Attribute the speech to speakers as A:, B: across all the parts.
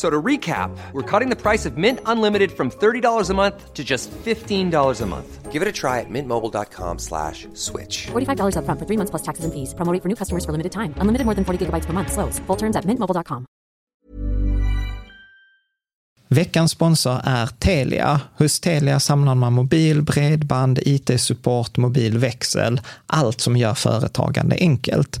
A: F- So to recap, we're cutting the price of Mint Unlimited from $30 a month to just $15 a month. Give it a try at mintmobile.com slash switch.
B: $45 upfront for three months plus taxes and fees. Promo rate for new customers for limited time. Unlimited more than 40 gigabytes per month. Slows. Full terms at mintmobile.com.
C: Veckans sponsor är Telia. Hos Telia samlar man mobil, bredband, IT-support, mobilväxel, allt som gör företagande enkelt.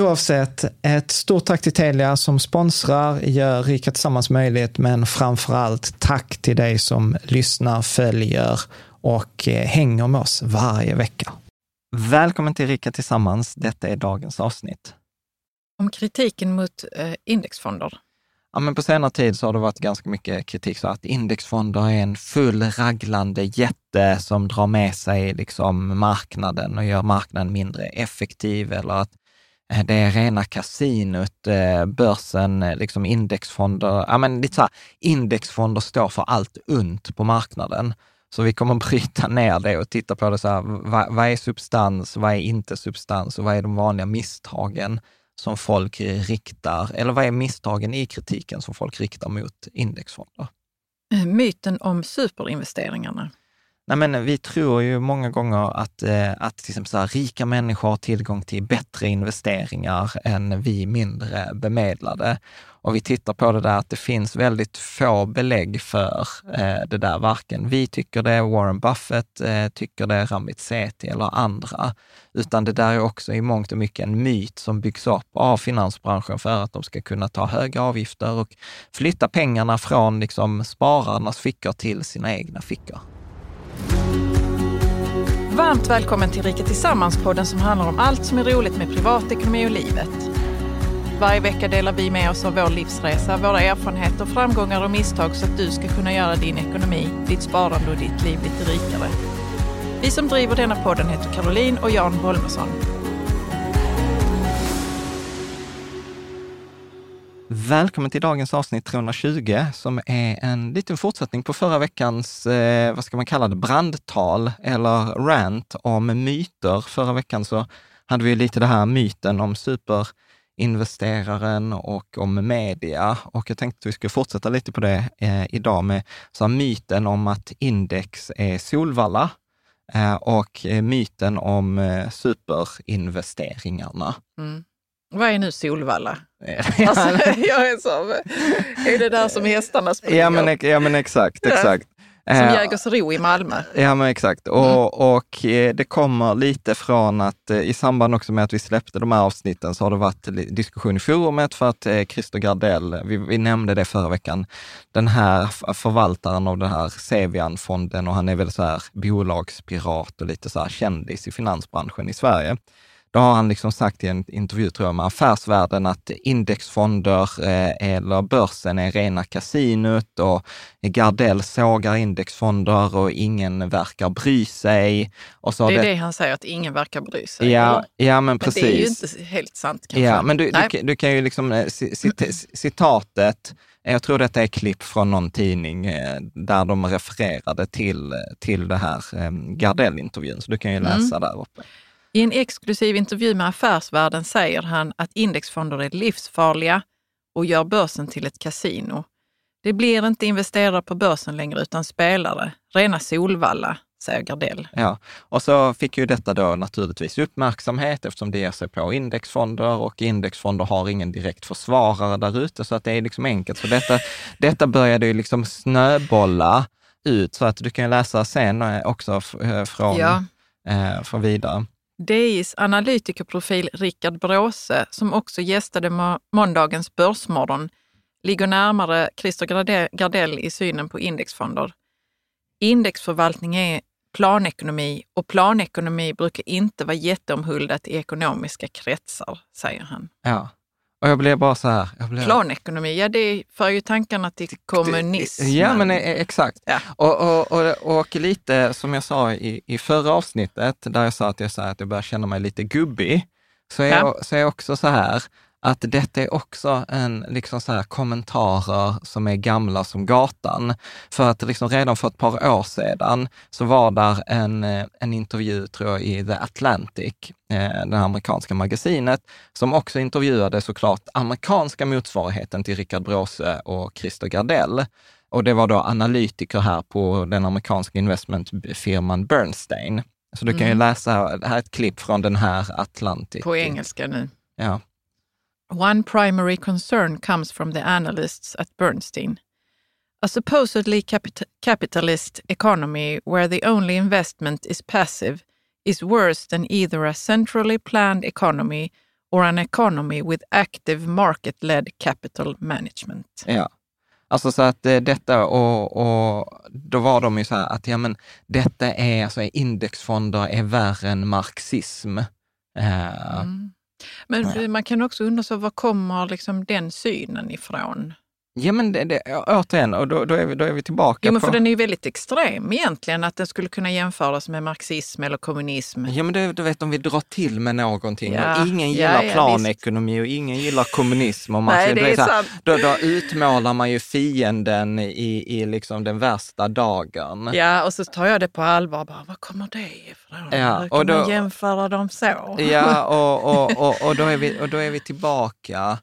C: Oavsett, ett stort tack till Telia som sponsrar, gör Rika Tillsammans möjligt, men framför allt tack till dig som lyssnar, följer och eh, hänger med oss varje vecka. Välkommen till Rika Tillsammans. Detta är dagens avsnitt.
D: Om kritiken mot eh, indexfonder.
C: Ja, men på senare tid så har det varit ganska mycket kritik så att indexfonder är en full raglande jätte som drar med sig liksom marknaden och gör marknaden mindre effektiv eller att Eh, det är rena kasinot, eh, börsen, eh, liksom indexfonder. Ja, men lite så här, indexfonder står för allt ont på marknaden. Så vi kommer bryta ner det och titta på det så här, vad, vad är substans, vad är inte substans och vad är de vanliga misstagen som folk riktar, eller vad är misstagen i kritiken som folk riktar mot indexfonder?
D: Myten om superinvesteringarna.
C: Nej, men vi tror ju många gånger att, eh, att till exempel så här, rika människor har tillgång till bättre investeringar än vi mindre bemedlade. Och vi tittar på det där att det finns väldigt få belägg för eh, det där. Varken vi tycker det, Warren Buffett eh, tycker det, Ramit Sethi eller andra. Utan det där är också i mångt och mycket en myt som byggs upp av finansbranschen för att de ska kunna ta höga avgifter och flytta pengarna från liksom, spararnas fickor till sina egna fickor.
D: Varmt välkommen till Rika Tillsammans-podden som handlar om allt som är roligt med privatekonomi och livet. Varje vecka delar vi med oss av vår livsresa, våra erfarenheter, framgångar och misstag så att du ska kunna göra din ekonomi, ditt sparande och ditt liv lite rikare. Vi som driver denna podden heter Caroline och Jan Bolmesson.
C: Välkommen till dagens avsnitt 320 som är en liten fortsättning på förra veckans, eh, vad ska man kalla det, brandtal eller rant om myter. Förra veckan så hade vi lite det här myten om superinvesteraren och om media. Och jag tänkte att vi skulle fortsätta lite på det eh, idag med så här, myten om att index är Solvalla eh, och eh, myten om eh, superinvesteringarna.
D: Mm. Vad är nu Solvalla? Alltså, jag är, så, är det där som hästarna springer?
C: Ja men, ja, men exakt, exakt.
D: Som
C: Eh,
D: Jägersro i Malmö.
C: Ja, men exakt. Och, och eh, det kommer lite från att eh, i samband också med att vi släppte de här avsnitten så har det varit diskussion i forumet för att Christer Gardell, vi, vi nämnde det förra veckan, den här förvaltaren av den här Sevian-fonden och han är väl så här bolagspirat och lite så här kändis i finansbranschen i Sverige. Då har han liksom sagt i en intervju, tror jag, med Affärsvärlden att indexfonder eh, eller börsen är rena kasinot och Gardell sågar indexfonder och ingen verkar bry sig.
D: Det är
C: det,
D: det han säger, att ingen verkar bry sig.
C: ja, ja, men
D: Men
C: precis.
D: det är ju inte helt sant kanske.
C: Ja, men du, du, du kan ju liksom, eh, ci- cit- citatet, jag tror detta är klipp från någon tidning eh, där de refererade till, till det här eh, Gardell-intervjun, så du kan ju
D: Mm.
C: läsa där uppe.
D: I en exklusiv intervju med Affärsvärlden säger han att indexfonder är livsfarliga och gör börsen till ett kasino. Det blir inte investerare på börsen längre utan spelare. Rena Solvalla, säger Gardell.
C: Ja, och så fick ju detta då naturligtvis uppmärksamhet eftersom det ger sig på indexfonder och indexfonder har ingen direkt försvarare där ute så att det är liksom enkelt. Så detta, detta började ju liksom snöbolla ut så att du kan läsa sen eh, också eh, från,
D: Ja.
C: eh, från vidare.
D: DIs analytikerprofil Rickard Bråse, som också gästade må- måndagens Börsmorgon, ligger närmare Christer Gardell i synen på indexfonder. Indexförvaltning är planekonomi och planekonomi brukar inte vara jätteomhuldat i ekonomiska kretsar, säger han.
C: Ja. Och jag blev bara så här, blev,
D: Planekonomi, ja det för ju tankarna till kommunism.
C: Ja, men eh, exakt.
D: Ja.
C: Och, och, och, och lite som jag sa i, i förra avsnittet, där jag sa att jag, sa att jag börjar känna mig lite gubbig, så är,
D: Ja.
C: jag, så är jag också så här, att detta är också en liksom så här kommentarer som är gamla som gatan. För att liksom redan för ett par år sedan så var där en, eh, en intervju, tror jag, i The Atlantic, eh, det amerikanska magasinet, som också intervjuade såklart amerikanska motsvarigheten till Richard Bråse och Christer Gardell. Och det var då analytiker här på den amerikanska investmentfirman Bernstein. Så du kan ju läsa, det här är ett klipp från den här Atlantic.
D: På engelska nu.
C: Ja.
D: One primary concern comes from the analysts at Bernstein. A supposedly capit- capitalist economy where the only investment is passive is worse than either a centrally planned economy or an economy with active market-led capital management.
C: Ja. Alltså så att eh, detta och, och då var de ju så här att ja men detta är, alltså indexfonder är värre än marxism. Eh,
D: Mm. Men man kan också undra, så var kommer liksom den synen ifrån?
C: Ja men det, det, återigen, och då, då, är vi, då är vi tillbaka
D: Jo, men
C: på...
D: för den är ju väldigt extrem egentligen, att den skulle kunna jämföras med marxism eller kommunism.
C: Ja men det, du vet om vi drar till med någonting
D: Ja,
C: ingen
D: ja,
C: gillar
D: ja,
C: planekonomi och ingen gillar kommunism. Och
D: Nej, det är
C: så här,
D: sant.
C: Då, då utmålar man ju fienden i, i liksom den värsta dagen.
D: Ja, och så tar jag det på allvar. Bara, var kommer det ifrån?
C: Ja,
D: Hur kan
C: då-
D: man jämföra dem så?
C: Ja, och, och, och, och, då är vi, och då är vi tillbaka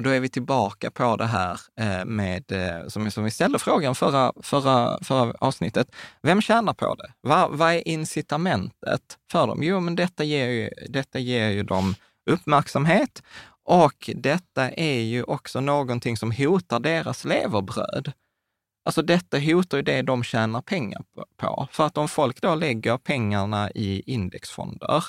C: och då är vi tillbaka på det här eh, med, eh, som, som vi ställde frågan förra, förra, förra avsnittet. Vem tjänar på det? Vad, vad är incitamentet för dem? Jo, men detta ger ju, detta ger ju dem uppmärksamhet och detta är ju också någonting som hotar deras leverbröd. Alltså detta hotar ju det de tjänar pengar på- på. För att om folk då lägger pengarna i indexfonder,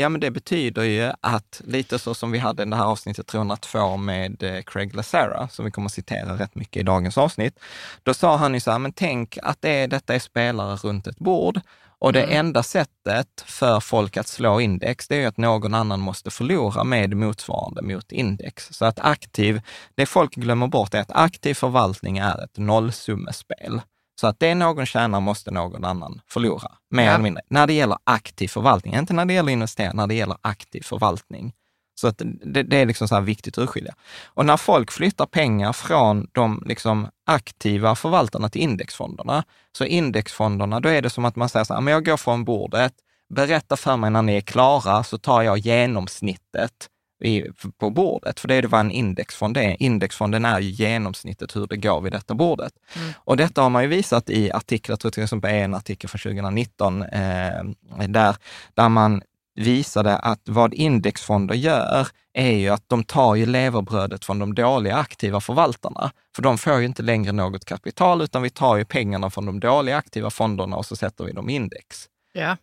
C: ja men det betyder ju att, lite så som vi hade i det här avsnittet 302 med eh, Craig Lazara, som vi kommer att citera rätt mycket i dagens avsnitt, då sa han ju så här, men tänk att det är, detta är spelare runt ett bord och det enda sättet för folk att slå index, det är ju att någon annan måste förlora med motsvarande mot index. Så att aktiv, det folk glömmer bort är att aktiv förvaltning är ett nollsummespel. Så att det någon tjänar måste någon annan förlora, mer
D: Ja.
C: eller mindre. När det gäller aktiv förvaltning, inte när det gäller investering, när det gäller aktiv förvaltning. Så att det, det är liksom så viktigt att urskilja. Och när folk flyttar pengar från de liksom aktiva förvaltarna till indexfonderna, så indexfonderna, då är det som att man säger så här, men jag går från bordet, berätta för mig när ni är klara, så tar jag genomsnittet i, på bordet. För det är det vad en indexfond är. Indexfonden är ju genomsnittet hur det går vid detta bordet. Och detta har man ju visat i artiklar, jag tror till exempel en artikel från 2019, eh, där, där man visade att vad indexfonder gör är ju att de tar ju leverbrödet från de dåliga aktiva förvaltarna. För de får ju inte längre något kapital, utan vi tar ju pengarna från de dåliga aktiva fonderna och så sätter vi dem i index.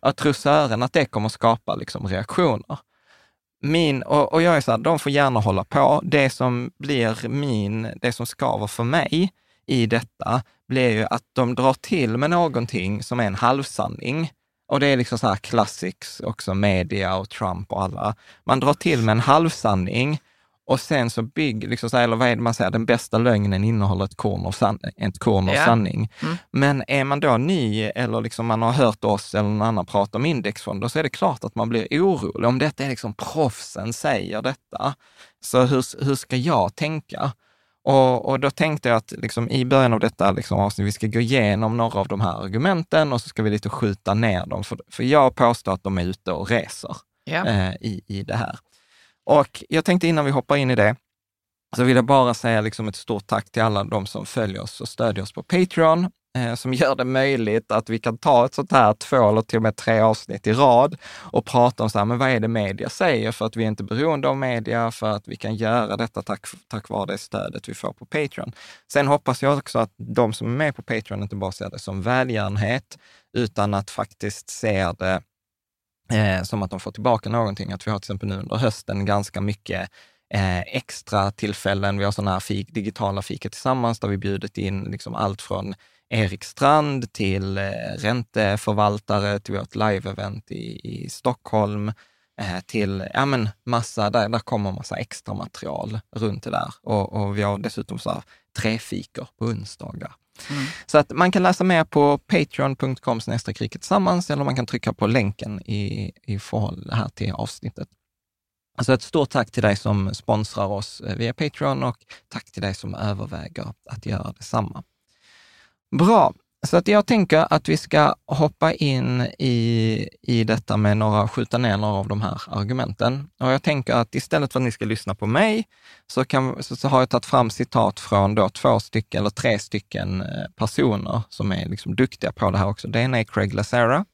C: Jag tror sören att det kommer skapa liksom reaktioner. Min, och, och jag är så här, de får gärna hålla på. Det som blir min, det som skaver för mig i detta blir ju att de drar till med någonting som är en halvsanning. Och det är liksom så här classics också, media och Trump och alla. Man drar till med en halvsanning och sen så bygger, liksom så här, eller vad är det man säger, den bästa lögnen innehåller ett korn av, san, ett korn av
D: Ja.
C: sanning.
D: Mm.
C: Men är man då ny eller liksom man har hört oss eller någon annan prata om indexfonder så är det klart att man blir orolig. Om detta är liksom proffsen säger detta, så hur, hur ska jag tänka? Och, och då tänkte jag att liksom i början av detta liksom avsnitt, vi ska gå igenom några av de här argumenten och så ska vi lite skjuta ner dem. För, för jag påstår att de är ute och reser
D: Ja.
C: eh, i, i det här. Och jag tänkte innan vi hoppar in i det, så vill jag bara säga liksom ett stort tack till alla de som följer oss och stödjer oss på Patreon, eh, som gör det möjligt att vi kan ta ett sånt här två eller till och med tre avsnitt i rad och prata om så här, men vad är det media säger för att vi är inte beroende av media, för att vi kan göra detta tack, tack vare det stödet vi får på Patreon. Sen hoppas jag också att de som är med på Patreon inte bara ser det som välgörenhet, utan att faktiskt ser det eh, som att de får tillbaka någonting. Att vi har till exempel nu under hösten ganska mycket eh, extra tillfällen. Vi har sådana här fik, digitala fika tillsammans där vi bjudit in liksom allt från Erik Strand till eh, ränteförvaltare, till vårt live-event i, i Stockholm, eh, till ja, men massa, där, där kommer massa extra material runt det där. Och, och vi har dessutom så här tre fikor på onsdagar. Mm. Så att man kan läsa mer på patreon.com kriket tillsammans eller man kan trycka på länken i, i förhåll här till avsnittet. Alltså ett stort tack till dig som sponsrar oss via Patreon och tack till dig som överväger att göra detsamma. Bra, så att jag tänker att vi ska hoppa in i, i detta med några, skjuta ner några av de här argumenten. Och jag tänker att istället för att ni ska lyssna på mig, så, kan, så, så har jag tagit fram citat från då två stycken, eller tre stycken eh, personer som är liksom duktiga på det här också. Det ena är Craig LaZara.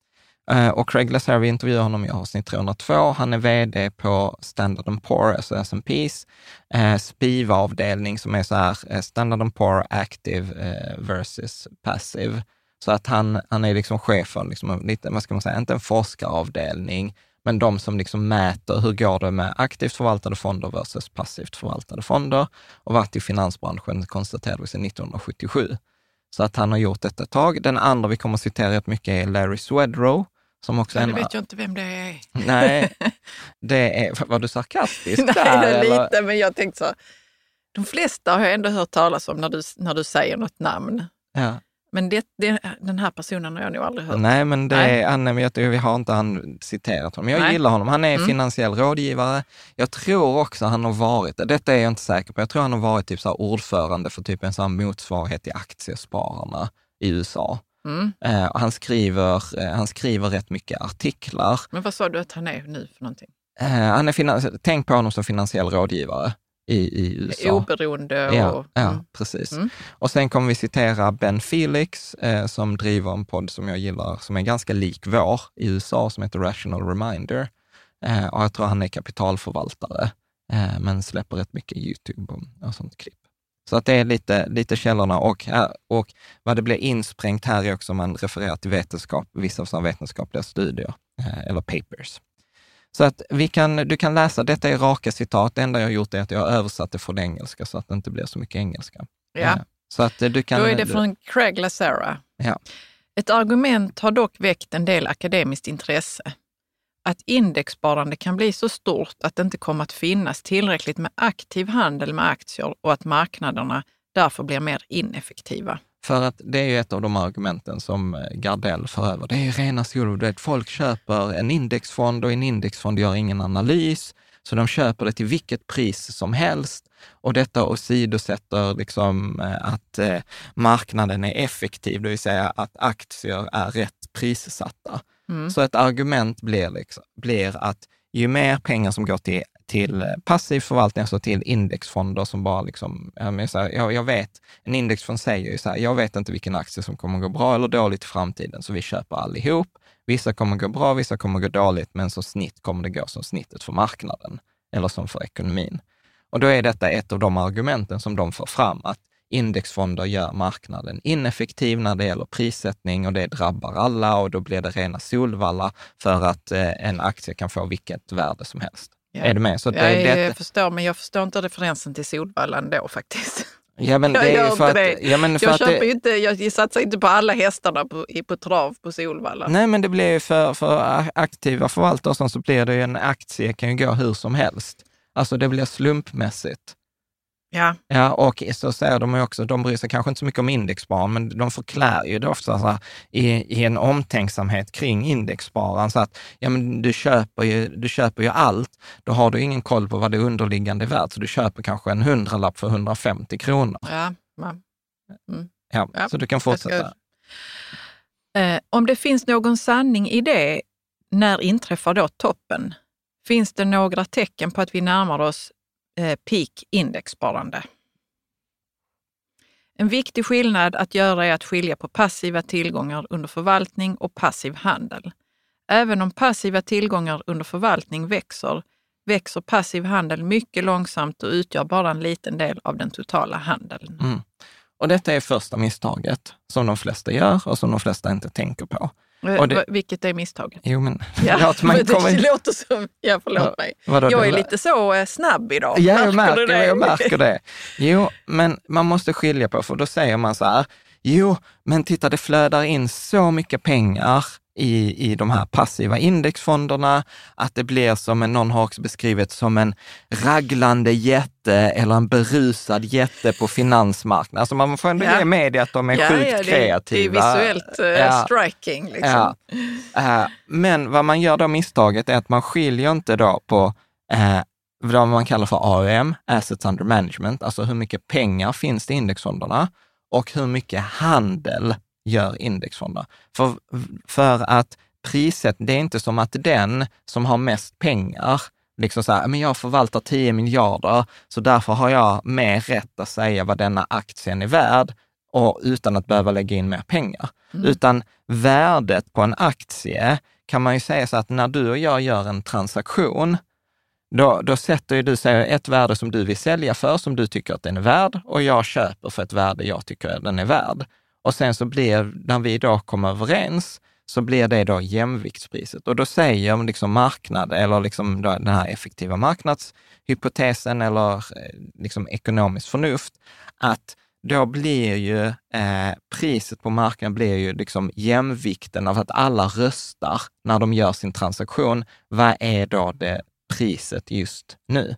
C: Eh, och Craig Lacera, vi intervjuar honom i avsnitt 302. Han är vd på Standard Poor, alltså S&P's eh, SPIVA-avdelning som är så här eh, Standard Poor Active eh, versus Passive. Så att han, han är liksom chef för, liksom, lite, vad ska man säga, inte en forskaravdelning, men de som liksom mäter hur går det med aktivt förvaltade fonder versus passivt förvaltade fonder och varit i finansbranschen, konstaterade vi sedan 1977. Så att han har gjort detta ett tag. Den andra vi kommer att citera rätt mycket är Larry Swedrow, som också
D: Ja, det vet jag inte vem det är.
C: Nej, det är... Var du sarkastisk
D: Nej,
C: där? eller?
D: lite, men jag tänkte så. De flesta har jag ändå hört talas om när du, när du säger något namn.
C: Ja.
D: Men det, det, den här personen har jag nog aldrig hört.
C: Nej, men det
D: Nej.
C: är, jag, vi har inte han citerat honom. Jag
D: Nej.
C: gillar honom. Han är
D: Mm.
C: finansiell rådgivare. Jag tror också han har varit, detta är jag inte säker på, jag tror han har varit typ så ordförande för typ en sån motsvarighet till Aktiespararna i USA.
D: Mm.
C: Eh, och han, skriver, eh, han skriver rätt mycket artiklar.
D: Men vad sa du att han är nu för någonting?
C: Eh, han är tänk på honom som finansiell rådgivare i, i USA.
D: Oberoende och...
C: Ja, ja
D: Mm.
C: precis.
D: Mm.
C: Och sen kommer vi citera Ben Felix som driver en podd som jag gillar, som är ganska lik vår i USA, som heter Rational Reminder. Och jag tror han är kapitalförvaltare, men släpper rätt mycket YouTube och, och sånt klipp. Så att det är lite, lite källorna och, här- och vad det blir insprängt här är också om man refererar till vetenskap, vissa sådana vetenskapliga studier eh, eller papers. Så att vi kan, du kan läsa, detta är raka citat. Det enda jag har gjort är att jag har översatt det från engelska så att det inte blir så mycket engelska.
D: Ja.
C: Eh, Så att eh, du kan...
D: Då är det från Craig Lacera.
C: Ja.
D: Ett argument har dock väckt en del akademiskt intresse. Att indexsparande kan bli så stort att det inte kommer att finnas tillräckligt med aktiv handel med aktier och att marknaderna därför blir mer ineffektiva.
C: För att det är ju ett av de argumenten som eh, Gardell för över. Det är ju rena skolor. Folk köper en indexfond och en indexfond gör ingen analys, så de köper det till vilket pris som helst. Och detta åsidosätter liksom eh, att eh, marknaden är effektiv, det vill säga att aktier är rätt prissatta.
D: Mm.
C: Så ett argument blir, liksom, blir att ju mer pengar som går till, till passiv förvaltning, alltså till indexfonder som bara liksom, jag, jag vet, en indexfond säger ju så här, jag vet inte vilken aktie som kommer gå bra eller dåligt i framtiden, så vi köper allihop. Vissa kommer gå bra, vissa kommer gå dåligt, men som snitt kommer det gå som snittet för marknaden eller som för ekonomin. Och då är detta ett av de argumenten som de får fram, att indexfonder gör marknaden ineffektiv när det gäller prissättning och det drabbar alla och då blir det rena solvallar för att eh, en aktie kan få vilket värde som helst. Ja. Är du med?
D: Så det, jag, det, förstår, men jag förstår inte referensen till solvallan då faktiskt.
C: Ja, men det jag är för att, det. Ja, men för
D: jag,
C: att
D: köper det, inte, jag satsar inte på alla hästarna på, på trav på Solvalla.
C: Nej, men det blir ju för, för aktiva förvaltare så blir det ju en aktie kan ju gå hur som helst. Alltså det blir slumpmässigt.
D: Ja.
C: ja. Och så säger de ju också, de bryr sig kanske inte så mycket om indexspararen, men de förklär ju det ofta så här, i, i en omtänksamhet kring indexspararen. Så att ja, men du, köper ju, du köper ju allt, då har du ingen koll på vad det underliggande är värt, så du köper kanske en hundralapp för 150 kronor.
D: Ja,
C: mm. ja, ja. så du kan fortsätta.
D: Eh, om det finns någon sanning i det, när inträffar då toppen? Finns det några tecken på att vi närmar oss eh, peak indexsparande? En viktig skillnad att göra är att skilja på passiva tillgångar under förvaltning och passiv handel. Även om passiva tillgångar under förvaltning växer, växer passiv handel mycket långsamt och utgör bara en liten del av den totala handeln.
C: Mm. Och detta är första misstaget som de flesta gör och som de flesta inte tänker på.
D: Det, Vilket är misstaget?
C: Jo, men
D: ja, förlåt, man kommer... Det låter som... Ja, förlåt mig. Vadå, jag är det... lite så eh, snabb idag.
C: Ja, jag märker, det? jag märker det. Jo, men man måste skilja på, för då säger man så här, jo, men titta, det flödar in så mycket pengar i, i de här passiva indexfonderna, att det blir som en, någon har också beskrivit som en raglande jätte eller en berusad jätte på finansmarknaden. Alltså man får ändå ja. ge media att de är ja, sjukt ja, det, kreativa.
D: Det är visuellt uh, ja. striking. Liksom.
C: Ja. Uh, men vad man gör då misstaget är att man skiljer inte då på uh, vad man kallar för AUM, Assets Under Management, alltså hur mycket pengar finns det i indexfonderna och hur mycket handel gör indexfonder. För, för att priset, det är inte som att den som har mest pengar, liksom så här, men jag förvaltar 10 miljarder, så därför har jag mer rätt att säga vad denna aktien är värd och utan att behöva lägga in mer pengar. Mm. Utan värdet på en aktie kan man ju säga så att när du och jag gör en transaktion, då, då sätter ju du säger ett värde som du vill sälja för, som du tycker att den är värd, och jag köper för ett värde jag tycker att den är värd. Och sen så blir, när vi då kommer överens, så blir det då jämviktspriset. Och då säger liksom marknad, eller liksom den här effektiva marknadshypotesen eller eh, liksom ekonomiskt förnuft, att då blir ju eh, priset på marknaden blir ju liksom jämvikten av att alla röstar när de gör sin transaktion. Vad är då det priset just nu?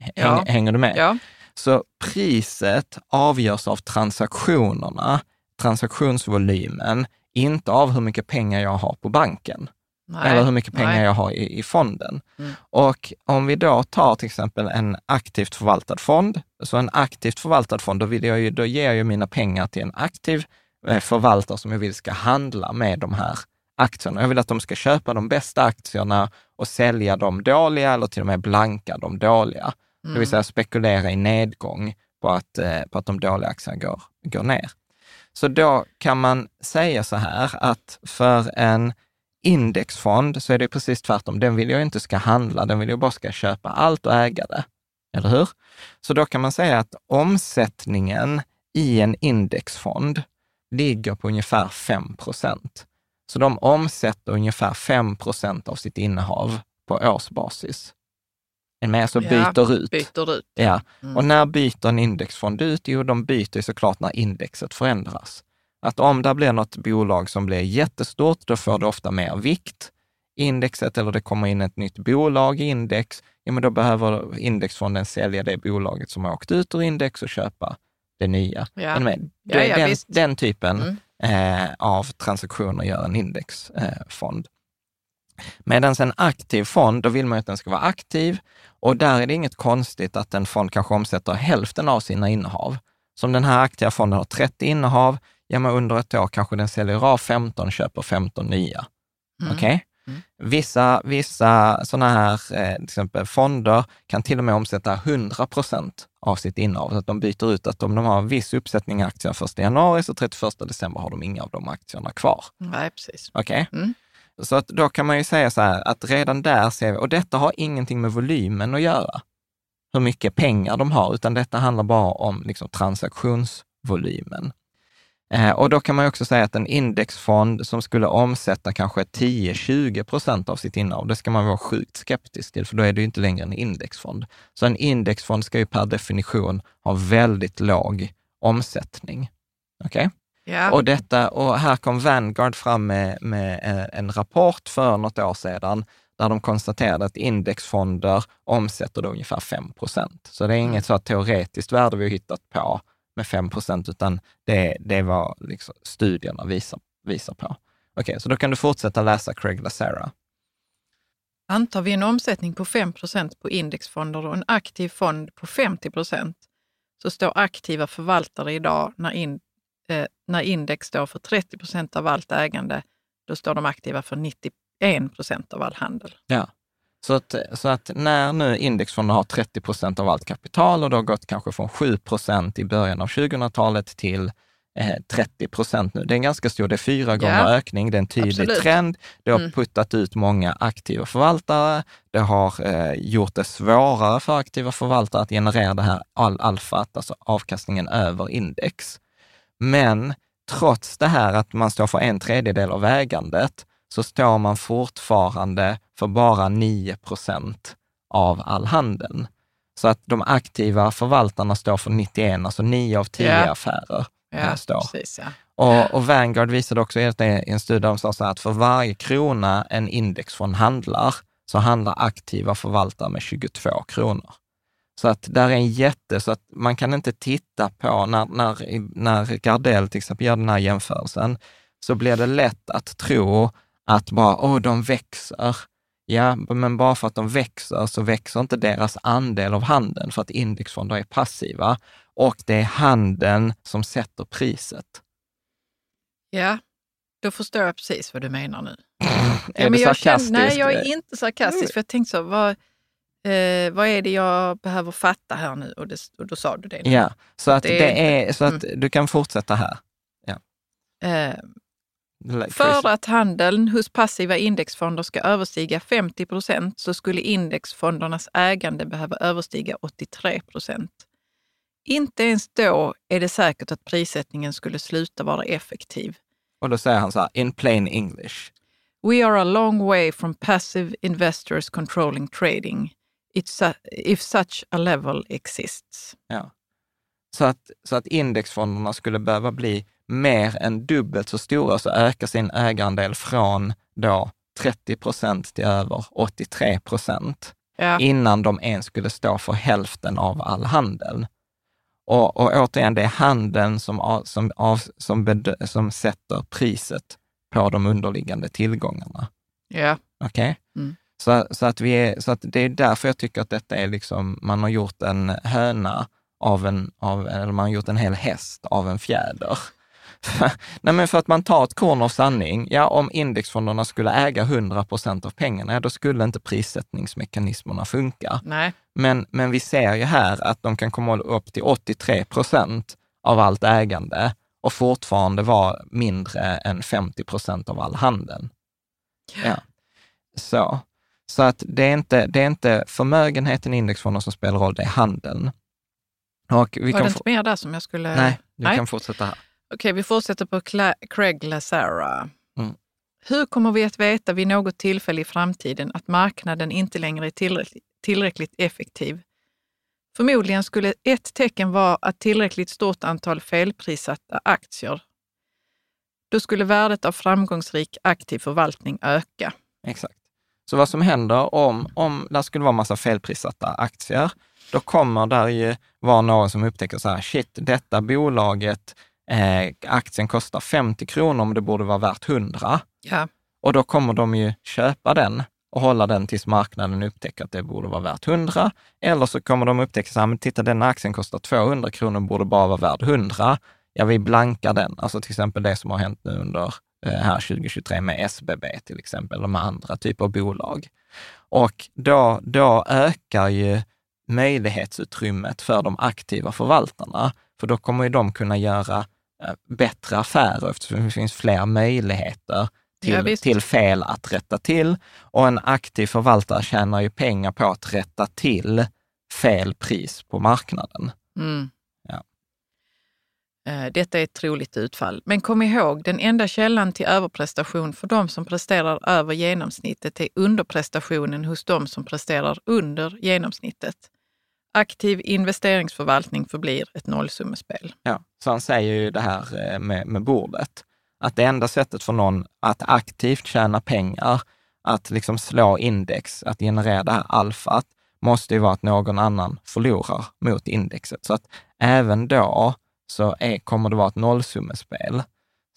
C: Häng, ja. Hänger du med?
D: Ja.
C: Så priset avgörs av transaktionerna transaktionsvolymen, inte av hur mycket pengar jag har på banken. Nej, eller hur mycket pengar nej. jag har i, i fonden. Mm. Och om vi då tar till exempel en aktivt förvaltad fond, så en aktivt förvaltad fond, då, vill jag ju, då ger jag ju mina pengar till en aktiv eh, förvaltare som jag vill ska handla med de här aktierna. Jag vill att de ska köpa de bästa aktierna och sälja de dåliga eller till och med blanka de dåliga. Mm. Det vill mm. säga spekulera i nedgång på att, eh, på att de dåliga aktierna går, går ner. Så då kan man säga så här att för en indexfond så är det precis tvärtom. Den vill jag inte ska handla, den vill jag bara ska köpa allt och äga det. Eller hur? Så då kan man säga att omsättningen i en indexfond ligger på ungefär 5 procent. Så de omsätter ungefär 5 procent av sitt innehav på årsbasis. En med, så byter ja, ut.
D: Byter ut.
C: Ja. Mm. Och när byter en indexfond ut? Jo, de byter såklart när indexet förändras. Att om det blir något bolag som blir jättestort, då får det ofta mer vikt. Indexet, eller det kommer in ett nytt bolag i index, ja men då behöver indexfonden sälja det bolaget som har åkt ut ur index och köpa det nya.
D: Ja.
C: Men, ja, ja, den, den, typen mm. eh, av transaktioner gör en indexfond. Eh, Medan en aktiv fond, då vill man att den ska vara aktiv och där är det inget konstigt att en fond kanske omsätter hälften av sina innehav. Som den här aktiva fonden har 30 innehav, ja men under ett år kanske den säljer av 15, köper 15 nya. Mm. Okej? Okay? Vissa, vissa sådana här, eh, till exempel fonder, kan till och med omsätta 100 procent av sitt innehav. Så att de byter ut att om de har en viss uppsättning aktier 1 januari, så 31 december har de inga av de aktierna kvar.
D: Nej, precis.
C: Okej?
D: Mm.
C: Så att då kan man ju säga så här, att redan där ser vi, och detta har ingenting med volymen att göra, hur mycket pengar de har, utan detta handlar bara om liksom, transaktionsvolymen. Eh, och då kan man ju också säga att en indexfond som skulle omsätta kanske 10-20 procent av sitt innehav, det ska man vara sjukt skeptisk till, för då är det ju inte längre en indexfond. Så en indexfond ska ju per definition ha väldigt låg omsättning. Okej?
D: Ja.
C: Och, detta, och här kom Vanguard fram med, med en, en rapport för något år sedan, där de konstaterade att indexfonder omsätter då ungefär 5 procent. Så det är inget så teoretiskt värde vi har hittat på med 5 procent, utan det, det är vad liksom studierna visar, visar på. Okej, så då kan du fortsätta läsa Craig Lazara.
D: Antar vi en omsättning på 5% på indexfonder och en aktiv fond på 50% så står aktiva förvaltare idag, när, in, eh, när index står för 30% av allt ägande, då står de aktiva för 91% av all handel.
C: Ja. Så att, så att när nu indexfonder har 30 procent av allt kapital och det har gått kanske från 7 procent i början av 2000-talet till eh, 30 procent nu. Det är en ganska stor, det är fyra gånger ökning, det är en tydlig
D: Absolut.
C: trend. Det har
D: Mm.
C: puttat ut många aktiva förvaltare. Det har eh, gjort det svårare för aktiva förvaltare att generera det här all alfat, alltså avkastningen över index. Men trots det här att man står för en tredjedel av ägandet, så står man fortfarande för bara 9 procent av all handeln. Så att de aktiva förvaltarna står för 91, alltså 9 av 10
D: Ja.
C: affärer här står.
D: precis. Ja.
C: Och, och Vanguard visade också i en studie, de sa så här att för varje krona en indexfond handlar, så handlar aktiva förvaltare med 22 kronor. Så att där är en jätte, så att man kan inte titta på, när, när, när Gardell till exempel gör den här jämförelsen, så blir det lätt att tro att bara, åh, de växer. Ja, men bara för att de växer så växer inte deras andel av handeln, för att indexfonder är passiva och det är handeln som sätter priset.
D: ja, då förstår jag precis vad du menar nu.
C: Är
D: Ja,
C: du
D: jag känner-
C: sarkastisk?
D: nej, jag är inte sarkastisk. För jag tänkte så, vad, eh, vad är det jag behöver fatta här nu? Och, det, och då sa du det. nu.
C: Ja, så att
D: Det
C: det
D: är- Mm.
C: så att du kan fortsätta här.
D: Eh,
C: Crazy.
D: För att handeln hos passiva indexfonder ska överstiga 50 procent så skulle indexfondernas ägande behöva överstiga 83 procent. Inte ens då är det säkert att prissättningen skulle sluta vara effektiv.
C: Och då säger han så här, in plain English.
D: We are a long way from passive investors controlling trading a, if such a level exists.
C: Ja. Så, att, så att indexfonderna skulle behöva bli mer än dubbelt så stora, så öka sin ägarandel från då 30 procent till över 83 procent,
D: Ja.
C: innan de ens skulle stå för hälften av all handel. Och, och återigen, det är handeln som, som, av, som, bed, som sätter priset på de underliggande tillgångarna.
D: Ja.
C: Okej?
D: Mm.
C: Så, så, att vi är, så att det är därför jag tycker att detta är liksom, man har gjort en höna av en, av, eller man har gjort en hel häst av en fjäder. Nej, men för att man tar ett korn av sanning. Ja, om indexfonderna skulle äga 100 procent av pengarna, ja, då skulle inte prissättningsmekanismerna funka.
D: Nej.
C: Men, men vi ser ju här att de kan komma upp till 83 procent av allt ägande och fortfarande vara mindre än 50 procent av all handel. Ja. Så, så att det är, inte, det är inte förmögenheten i indexfonder som spelar roll, det är handeln. Och vi
D: Var
C: kan
D: det inte mer där som jag skulle...
C: nej, du
D: Nej.
C: kan fortsätta här.
D: Okej, vi fortsätter på Cla- Craig Lazara.
C: Mm.
D: Hur kommer vi att veta vid något tillfälle i framtiden att marknaden inte längre är tillräckligt, tillräckligt effektiv? Förmodligen skulle ett tecken vara att tillräckligt stort antal felprissatta aktier. Då skulle värdet av framgångsrik aktiv förvaltning öka.
C: Exakt. Så vad som händer om, om det skulle vara massa felprissatta aktier, då kommer där ju vara någon som upptäcker så här, shit, detta bolaget, eh, aktien kostar 50 kronor om det borde vara värt 100.
D: Ja,
C: Och då kommer de ju köpa den och hålla den tills marknaden upptäcker att det borde vara värt 100. Eller så kommer de upptäcka så här, men titta den aktien kostar 200 kronor, borde bara vara värd 100. Ja, vi blankar den. Alltså till exempel det som har hänt nu under här 2023 med SBB till exempel, eller med andra typer av bolag. Och då, då ökar ju möjlighetsutrymmet för de aktiva förvaltarna, för då kommer ju de kunna göra eh, bättre affärer eftersom det finns fler möjligheter till,
D: Ja,
C: till fel att rätta till. Och en aktiv förvaltare tjänar ju pengar på att rätta till fel pris på marknaden.
D: Mm. Eh, detta är ett troligt utfall. Men kom ihåg, den enda källan till överprestation för de som presterar över genomsnittet är underprestationen hos de som presterar under genomsnittet. Aktiv investeringsförvaltning förblir ett nollsummespel.
C: Ja, så han säger ju det här eh, med, med bordet, att det enda sättet för någon att aktivt tjäna pengar, att liksom slå index, att generera det här alfat, måste ju vara att någon annan förlorar mot indexet. Så att även då så är, kommer det vara ett nollsummespel.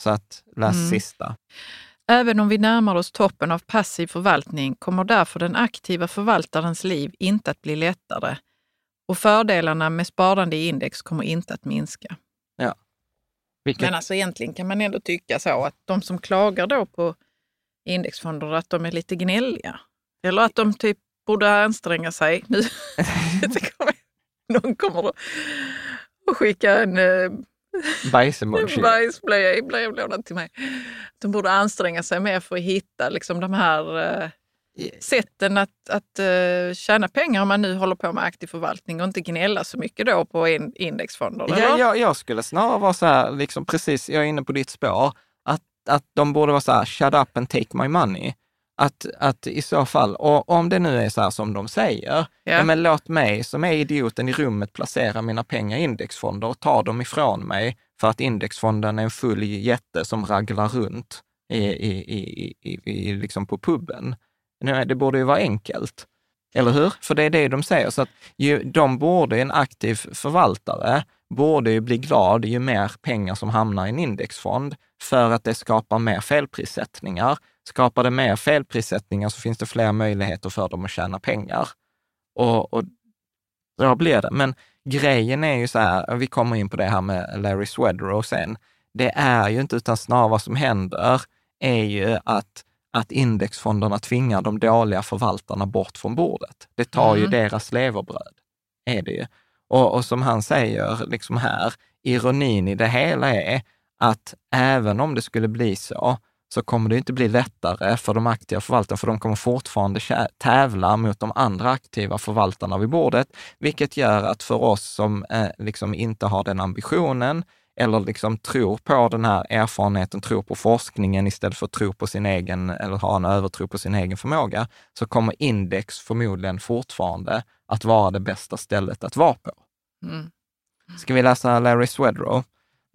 C: Så att läs
D: Mm.
C: sista.
D: Även om vi närmar oss toppen av passiv förvaltning kommer därför den aktiva förvaltarens liv inte att bli lättare och fördelarna med sparande i index kommer inte att minska.
C: Vilket,
D: Men alltså egentligen kan man ändå tycka så att de som klagar då på indexfonder, att de är lite gnälliga. Eller att de typ borde anstränga sig. Nu någon kommer att att skicka en eh,
C: bajsemoji.
D: bajsblöja i blöjlådan till mig. De borde anstränga sig mer för att hitta liksom, de här eh, sätten att, att eh, tjäna pengar om man nu håller på med aktiv förvaltning och inte gnälla så mycket då på in, indexfonder.
C: Ja,
D: eller?
C: jag, jag skulle snarare vara så här, liksom precis, jag är inne på ditt spår, att, att de borde vara så här, shut up and take my money. Att, att i så fall, och om det nu är så här som de säger, ja. men låt mig som är idioten i rummet placera mina pengar i indexfonder och ta dem ifrån mig för att indexfonden är en full jätte som raglar runt i, i, i, i, i, liksom på puben. Nej, Det borde ju vara enkelt. Eller hur? För det är det de säger. Så att ju, de borde, en aktiv förvaltare, borde ju bli glad ju mer pengar som hamnar i en indexfond, för att det skapar mer felprissättningar. Skapar det mer felprissättningar så finns det fler möjligheter för dem att tjäna pengar. Och, och då blir det. Men grejen är ju så här, vi kommer in på det här med Larry Swedrow sen, det är ju inte utan snarare vad som händer är ju att att indexfonderna tvingar de dåliga förvaltarna bort från bordet. Det tar ju
D: Mm.
C: deras levebröd, är det ju. Och, och som han säger liksom här, ironin i det hela är att även om det skulle bli så, så kommer det inte bli lättare för de aktiva förvaltarna, för de kommer fortfarande tävla mot de andra aktiva förvaltarna vid bordet, vilket gör att för oss som eh, liksom inte har den ambitionen, eller liksom tror på den här erfarenheten, tror på forskningen istället för att tro på sin egen, eller ha en övertro på sin egen förmåga, så kommer index förmodligen fortfarande att vara det bästa stället att vara på.
D: Mm.
C: Ska vi läsa Larry Swedrow?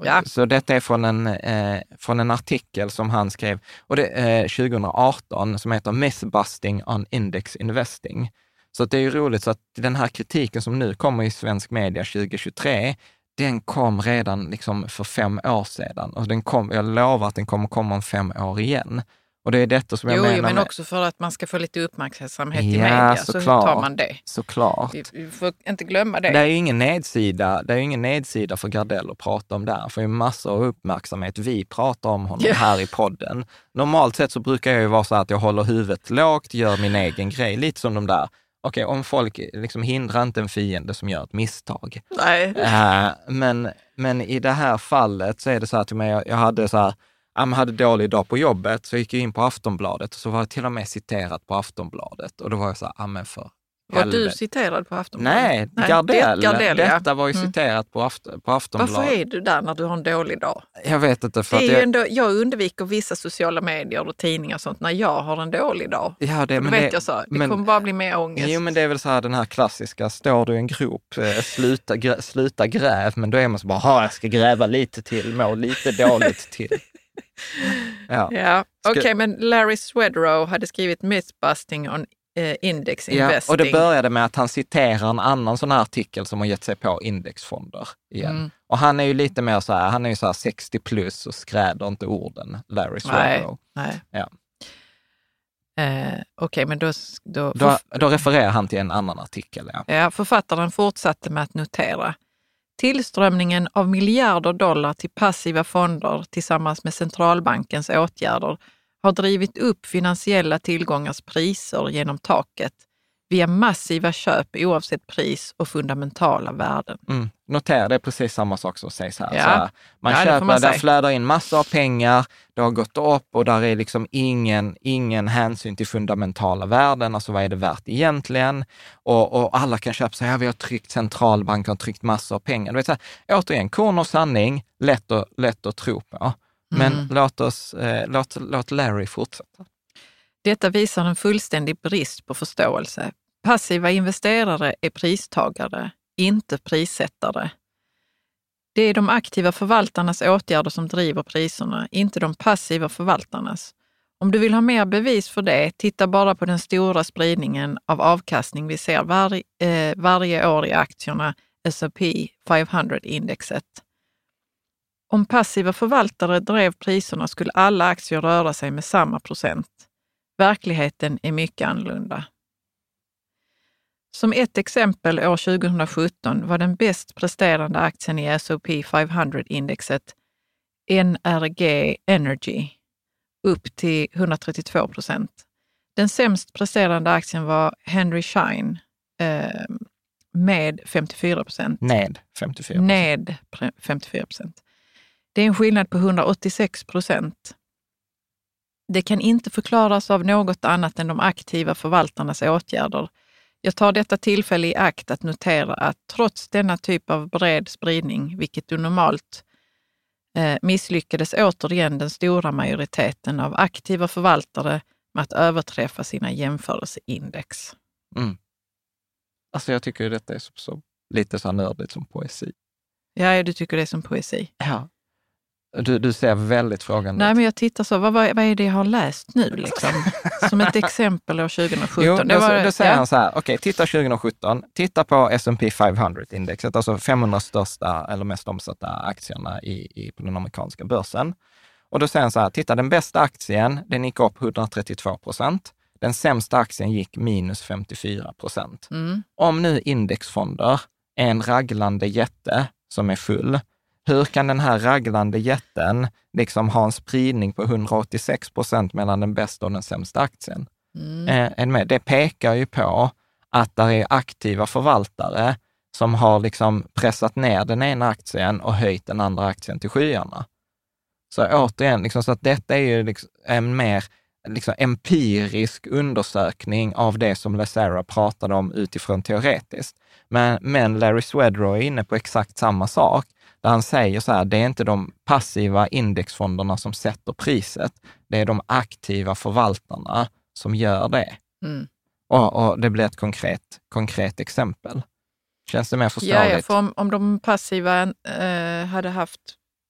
D: Ja.
C: Så detta är från en, eh, från en artikel som han skrev och det, eh, 2018 som heter Mythbusting on Index Investing. Så att det är ju roligt så att den här kritiken som nu kommer i svensk media 2023, den kom redan liksom för fem år sedan och den kom, jag lovar att den kommer komma om fem år igen. Och det är detta som jag
D: Jo,
C: menar
D: jo, men
C: med,
D: också för att man ska få lite uppmärksamhet i
C: Ja,
D: media, så
C: såklart.
D: tar man det.
C: såklart.
D: Vi, vi får inte glömma det.
C: Det är ju ingen nedsida, det är ju ingen nedsida för Gardell att prata om där, för det är massor av uppmärksamhet. Vi pratar om honom
D: Ja.
C: här i podden. Normalt sett så brukar jag ju vara så här att jag håller huvudet lågt, gör min egen grej, lite som de där, okej, om folk liksom hindrar inte en fiende som gör ett misstag.
D: Nej.
C: Eh, men, men i det här fallet så är det så att jag, jag hade så här, jag hade dålig dag på jobbet, så gick jag in på Aftonbladet och så var jag till och med citerat på Aftonbladet och då var jag så här, men för
D: Var du citerad på Aftonbladet?
C: Nej, Gardell.
D: det- Gardell ja.
C: Detta var ju
D: Mm.
C: citerat på, Aft- på Aftonbladet.
D: Varför är du där när du har en dålig dag?
C: Jag vet inte. För
D: Det är
C: att
D: ju
C: jag,
D: ändå, jag undviker vissa sociala medier och tidningar och sånt när jag har en dålig dag.
C: ja, det,
D: Då
C: men
D: vet
C: det,
D: jag så, det
C: men-
D: kommer bara bli mer ångest.
C: Jo, men det är väl så här den här klassiska, står du i en grop, eh, sluta, grä, sluta gräv, men då är man så bara, "Ha, jag ska gräva lite till, må lite dåligt till. Ja.
D: Ja, okej,
C: Ska-
D: men Larry Swedrow hade skrivit Mythbusting on eh, Index
C: Ja,
D: Investing.
C: och det började med att han citerar en annan sån här artikel som har gett sig på indexfonder igen.
D: Mm.
C: Och han är ju lite mer så här, han är ju så här 60 plus och skräder inte orden, Larry
D: Nej,
C: Swedrow.
D: nej.
C: Ja.
D: Eh, okej, men då... då,
C: Då, då refererar han till en annan artikel. Ja.
D: Ja, författaren fortsatte med att notera. Tillströmningen av miljarder dollar till passiva fonder tillsammans med centralbankens åtgärder har drivit upp finansiella tillgångars priser genom taket via massiva köp oavsett pris och fundamentala värden.
C: Mm. Notera, det är precis samma sak som sägs här.
D: Ja.
C: Så här man
D: Ja,
C: köper,
D: man
C: där
D: säga.
C: flödar in massor av pengar, det har gått upp och där är liksom ingen, ingen hänsyn till fundamentala värden, alltså vad är det värt egentligen? Och, och alla kan köpa sig, ja, vi har tryckt centralbanken har tryckt massor av pengar. Du vet, så här, återigen, korn och sanning, lätt, att- lätt att tro på. Men
D: Mm.
C: låt, oss, eh, låt, låt Larry fortsätta.
D: Detta visar en fullständig brist på förståelse. Passiva investerare är pristagare, inte prissättare. Det är de aktiva förvaltarnas åtgärder som driver priserna, inte de passiva förvaltarnas. Om du vill ha mer bevis för det, titta bara på den stora spridningen av avkastning vi ser var, eh, varje år i aktierna S&P 500-indexet. Om passiva förvaltare drev priserna skulle alla aktier röra sig med samma procent. Verkligheten är mycket annorlunda. Som ett exempel år 2017 var den bäst presterande aktien i S&P 500-indexet NRG Energy upp till 132 procent. Den sämst presterande aktien var Henry Schein eh, med 54 procent.
C: Ned 54
D: Ned pre- 54 procent. Det är en skillnad på 186 procent. Det kan inte förklaras av något annat än de aktiva förvaltarnas åtgärder. Jag tar detta tillfälle i akt att notera att trots denna typ av bred spridning, vilket du normalt eh, misslyckades återigen den stora majoriteten av aktiva förvaltare med att överträffa sina jämförelseindex.
C: Mm. Alltså jag tycker detta är så, så, lite så nördigt som poesi.
D: Ja, du tycker det är som poesi.
C: Ja. Du, du ser väldigt frågande
D: Nej,
C: ut.
D: men jag tittar så, vad, vad, vad är det jag har läst nu liksom? Som ett exempel år 2017.
C: Jo, då,
D: var,
C: då säger
D: ja.
C: han så här, okej, titta 2017, titta på S&P 500-indexet, alltså 500 största eller mest omsatta aktierna i, i, på den amerikanska börsen. Och då säger han så här, titta den bästa aktien, den gick upp 132 procent. Den sämsta aktien gick minus 54 procent.
D: Mm.
C: Om nu indexfonder är en raglande jätte som är full, hur kan den här raglande jätten liksom ha en spridning på 186 procent mellan den bästa och den sämsta aktien?
D: Mm.
C: Eh? Det pekar ju på att det är aktiva förvaltare som har liksom pressat ner den ena aktien och höjt den andra aktien till skyarna. Så återigen, liksom, så att detta är ju liksom en mer liksom, empirisk undersökning av det som Lazara pratade om utifrån teoretiskt. Men, men Larry Swedrow är inne på exakt samma sak, där han säger så här, det är inte de passiva indexfonderna som sätter priset, det är de aktiva förvaltarna som gör det.
D: Mm.
C: Och, och det blir ett konkret, konkret exempel. Känns det mer förståeligt?
D: ja, för om, om de passiva eh, hade haft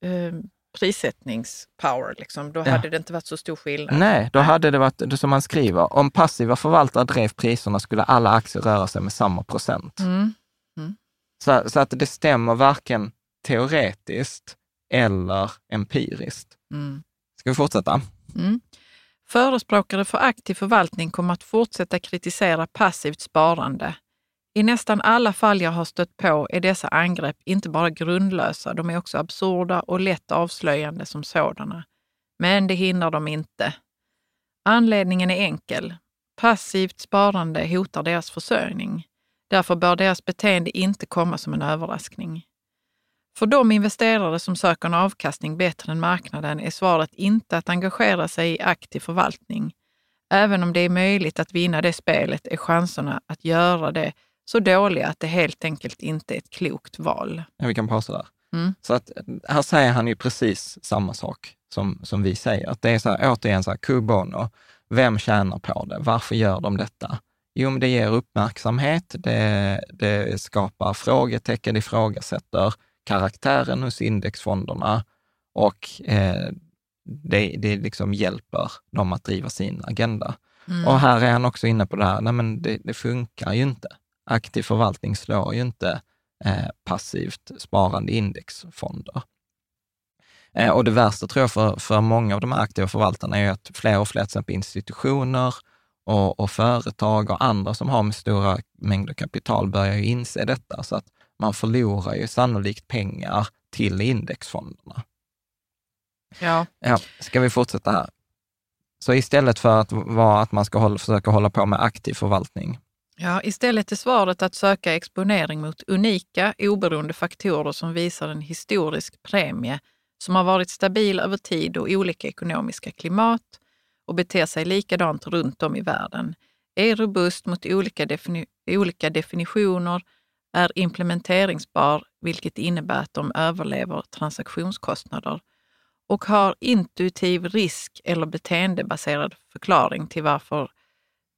D: eh, prissättningspower, liksom, då
C: Ja.
D: hade det inte varit så stor skillnad.
C: Nej, då hade det varit, det som man skriver, om passiva förvaltare drev priserna skulle alla aktier röra sig med samma procent.
D: Mm.
C: Så, så att det stämmer varken teoretiskt eller empiriskt.
D: Mm.
C: Ska vi fortsätta?
D: Mm. Förespråkare för aktiv förvaltning kommer att fortsätta kritisera passivt sparande. I nästan alla fall jag har stött på är dessa angrepp inte bara grundlösa, de är också absurda och lätt avslöjande som sådana. Men det hindrar dem inte. Anledningen är enkel. Passivt sparande hotar deras försörjning. Därför bör deras beteende inte komma som en överraskning. För de investerare som söker en avkastning bättre än marknaden är svaret inte att engagera sig i aktiv förvaltning. Även om det är möjligt att vinna det spelet är chanserna att göra det så dåliga att det helt enkelt inte är ett klokt val.
C: Ja, vi kan pausa där.
D: Mm.
C: Så att här säger han ju precis samma sak som, som vi säger. Att det är så här, återigen så här, cui bono. Vem tjänar på det? Varför gör de detta? Jo, men det ger uppmärksamhet, det, det skapar frågetecken, det ifrågasätter karaktären hos indexfonderna och eh, det, det liksom hjälper dem att driva sin agenda.
D: Mm.
C: Och här är han också inne på det här, nej men det, det funkar ju inte. Aktiv förvaltning slår ju inte eh, passivt sparande indexfonder. Eh, och det värsta tror jag för, för många av de här aktiva förvaltarna är att fler och fler, till exempel institutioner och, och företag och andra som har med stora mängder kapital börjar ju inse detta. Så att man förlorar ju sannolikt pengar till indexfonderna.
D: Ja.
C: Ja, ska vi fortsätta här? Så istället för att vara att man ska hålla, försöka hålla på med aktiv förvaltning.
D: Ja, istället är svaret att söka exponering mot unika, oberoende faktorer som visar en historisk premie som har varit stabil över tid och olika ekonomiska klimat och beter sig likadant runt om i världen, är robust mot olika, defini olika definitioner, är implementeringsbar, vilket innebär att de överlever transaktionskostnader och har intuitiv risk eller beteendebaserad förklaring till varför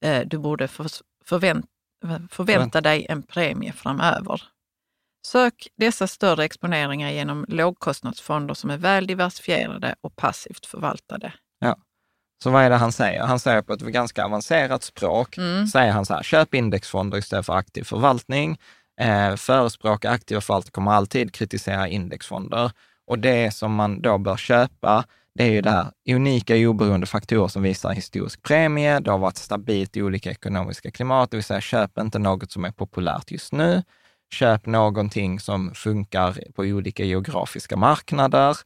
D: eh, du borde för, förvänt, förvänta dig en premie framöver. Sök dessa större exponeringar genom lågkostnadsfonder som är väl diversifierade och passivt förvaltade.
C: Ja. Så vad är det han säger? Han säger på ett ganska avancerat språk,
D: Mm.
C: säger han så här, köp indexfonder istället för aktiv förvaltning. Eh, förespråka aktiva förvaltare kommer alltid kritisera indexfonder. Och det som man då bör köpa, det är ju det här unika oberoende faktorer som visar historisk premie. Det har varit stabilt i olika ekonomiska klimat, det vill säga köp inte något som är populärt just nu. Köp någonting som funkar på olika geografiska marknader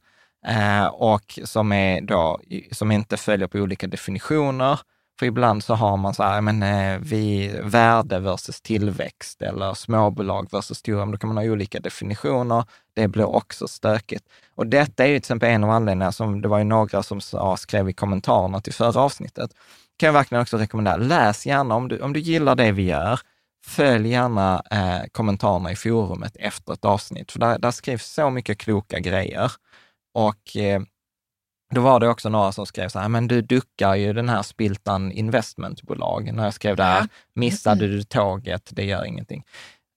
C: eh, och som, är då, som inte följer på olika definitioner. För ibland så har man så här, men, eh, vi, värde versus tillväxt eller småbolag versus stora, men då kan man ha olika definitioner. Det blir också stökigt. Och detta är ju till exempel en av anledningarna som det var ju några som sa, skrev i kommentarerna till förra avsnittet. Kan jag verkligen också rekommendera, läs gärna om du, om du gillar det vi gör, följ gärna eh, kommentarerna i forumet efter ett avsnitt, för där, där skrivs så mycket kloka grejer. Och eh, då var det också några som skrev så här, men du duckar ju den här Spiltan investmentbolag. När jag skrev det här,
D: Ja.
C: missade du tåget, det gör ingenting.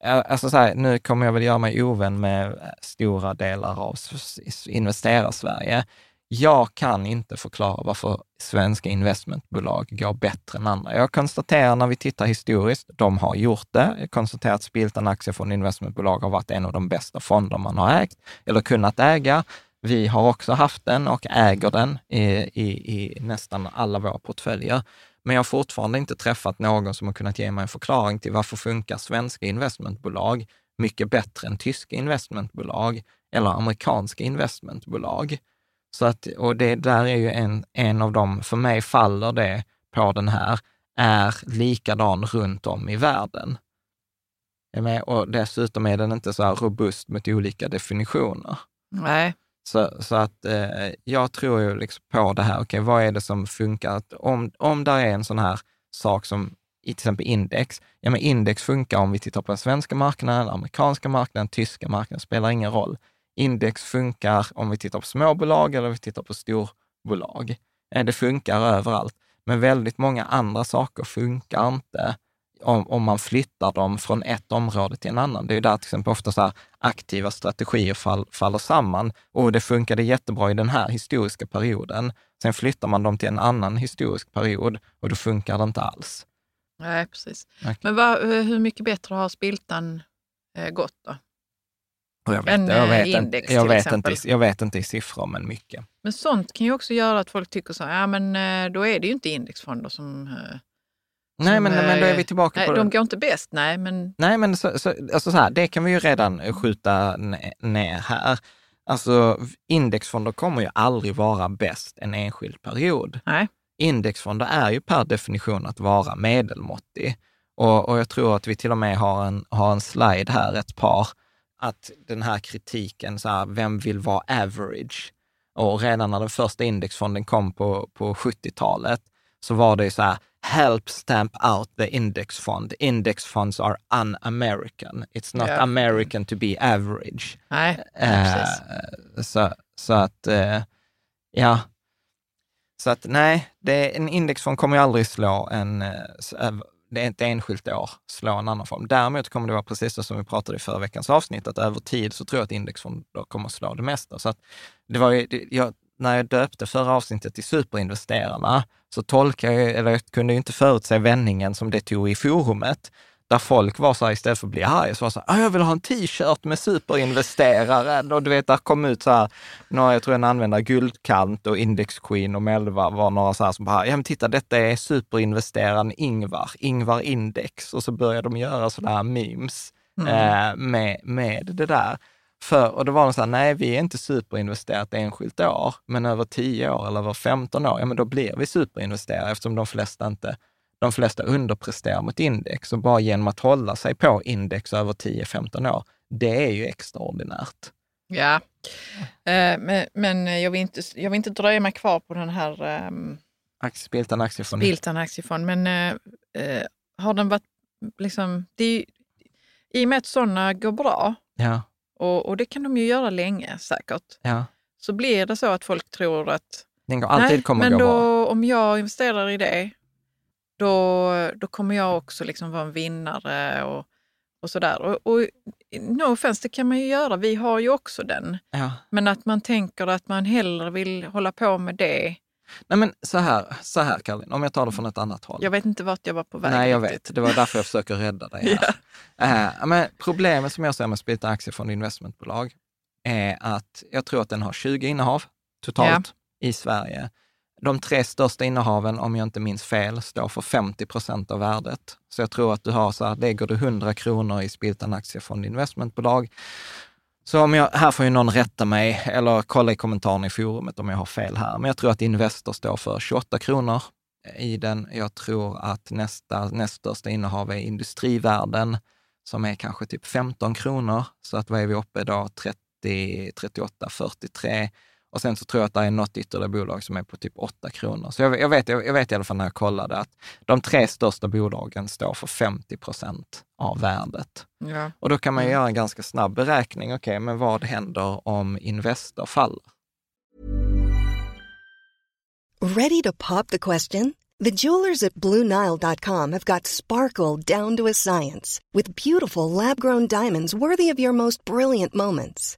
C: Alltså så här, nu kommer jag väl göra mig ovän med stora delar av investerarsverige. Jag kan inte förklara varför svenska investmentbolag går bättre än andra. Jag konstaterar när vi tittar historiskt, de har gjort det. Jag konstaterar att Spiltan Aktiefond Investmentbolag har varit en av de bästa fonder man har ägt eller kunnat äga. Vi har också haft den och äger den i, i, i nästan alla våra portföljer. Men jag har fortfarande inte träffat någon som har kunnat ge mig en förklaring till varför funkar svenska investmentbolag mycket bättre än tyska investmentbolag eller amerikanska investmentbolag. Så att, och det där är ju en, en av dem, för mig faller det på den här, är likadan runt om i världen. Och dessutom är den inte så här robust mot olika definitioner.
D: Nej,
C: så, så att eh, jag tror ju liksom på det här, okej, vad är det som funkar? Att om, om där är en sån här sak som i till exempel index, ja men index funkar om vi tittar på den svenska marknaden, amerikanska marknaden, tyska marknaden, spelar ingen roll. Index funkar om vi tittar på småbolag eller om vi tittar på storbolag. Eh, det funkar överallt, men väldigt många andra saker funkar inte om, om man flyttar dem från ett område till en annan. Det är ju där till exempel ofta så aktiva strategier fall, faller samman. Och det funkade jättebra i den här historiska perioden. Sen flyttar man dem till en annan historisk period och då funkar det inte alls.
D: nej precis.
C: Okej.
D: Men vad, hur mycket bättre har Spiltan eh, gått då?
C: Jag vet,
D: En,
C: jag vet,
D: eh,
C: inte,
D: index
C: jag,
D: till
C: vet
D: exempel.
C: inte, jag vet inte i siffror, men mycket.
D: Men sånt kan ju också göra att folk tycker så här, ja men eh, då är det ju inte indexfonder som...
C: Nej, men, men då är vi tillbaka
D: Nej,
C: på
D: de
C: det.
D: går inte bäst, nej men
C: Nej, men så, så, alltså så här, det kan vi ju redan skjuta ne- ner här. Alltså indexfonder kommer ju aldrig vara bäst en enskild period.
D: nej.
C: indexfonder är ju per definition att vara medelmåttig. Och, och jag tror att vi till och med har en, har en slide här, ett par, att den här kritiken, så här, vem vill vara average? Och redan när den första indexfonden kom på, på 70-talet så var det ju så här, help stamp out the index fund. Index funds are un-American. It's not
D: Ja.
C: American to be average.
D: Nej.
C: Eh, så, så att, eh, ja. Så att nej, det, en indexfond kommer ju aldrig slå en, eh, öv- det är ett enskilt år, slå en annan form. Däremot kommer det vara precis så som vi pratade i förra veckans avsnitt, att över tid så tror jag att indexfonder kommer slå det mesta. Så att det var ju, jag, när jag döpte förra avsnittet till superinvesterarna, så tolkade jag, eller jag kunde ju inte förutse vändningen som det tog i forumet, där folk var så här, istället för att bli arga, så var så här, "Ah, jag vill ha en t-shirt med superinvesteraren. Och du vet, där kom ut så här, några, jag tror en användare, Guldkant och Index Queen och Melva var några så här som bara, ja men titta, detta är superinvesteraren Ingvar, Ingvar Index. Och så började de göra sådana här memes
D: Mm.
C: eh, med, med det där. För, och då var de så här, nej vi är inte superinvesterat enskilt år, men över 10 år eller över 15 år, ja men då blir vi superinvesterare eftersom de flesta inte, de flesta underpresterar mot index och bara genom att hålla sig på index över 10-15 år, det är ju extraordinärt.
D: Ja, eh, men, men jag, vill inte, jag vill inte dröja mig kvar på den här um,
C: Spiltan aktiefond.
D: Spiltan aktiefond. Men eh, har den varit liksom... Det I och med att sådana går bra,
C: Ja,
D: och, och det kan de ju göra länge säkert,
C: ja.
D: så blir det så att folk tror att
C: Den går alltid
D: nej,
C: kommer
D: men
C: gå
D: då,
C: bra.
D: om jag investerar i det, då, då kommer jag också liksom vara en vinnare och, och sådär. Och, och no offense, det kan man ju göra. Vi har ju också den.
C: Ja.
D: Men att man tänker att man hellre vill hålla på med det.
C: Nej men så här, så här Caroline, om jag tar det från ett annat håll.
D: Jag vet inte vart jag var på väg.
C: Nej, jag
D: riktigt.
C: vet. Det var därför jag försöker rädda dig här. Eh, men problemet som jag ser med Spiltan aktiefond investmentbolag är att jag tror att den har 20 innehav totalt i Sverige. De tre största innehaven, om jag inte minns fel, står för 50 procent av värdet. Så jag tror att du har så här, lägger du 100 kronor i Spiltan aktiefond investmentbolag, så om jag, här får ju någon rätta mig eller kolla i kommentaren i forumet om jag har fel här. Men jag tror att Investor står för 28 kronor i den. Jag tror att nästa, näst största innehav är Industrivärden som är kanske typ 15 kronor. Så att vad är vi uppe då? 30, 38, 43. Och sen så tror jag att det är något ytterligare bolag som är på typ 8 kronor. Så jag, jag, vet, jag, jag vet i alla fall när jag kollade att de tre största bolagen står för 50 procent av värdet.
D: Ja.
C: Och då kan man ju göra en ganska snabb beräkning. Okej, men vad händer om Investor faller?
E: Ready to pop the question? The jewelers at BlueNile.com have got sparkle down to a science with beautiful lab grown diamonds worthy of your most brilliant moments.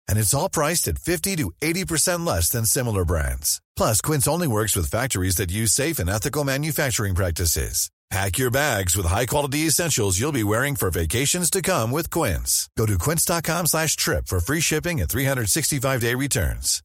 F: And it's all priced at 50 to 80% less than similar brands. Plus, Quince only works with factories that use safe and ethical manufacturing practices. Pack your bags with high-quality essentials you'll be wearing for vacations to come with Quince. Go to quince.com slash trip for free shipping and 365-day returns.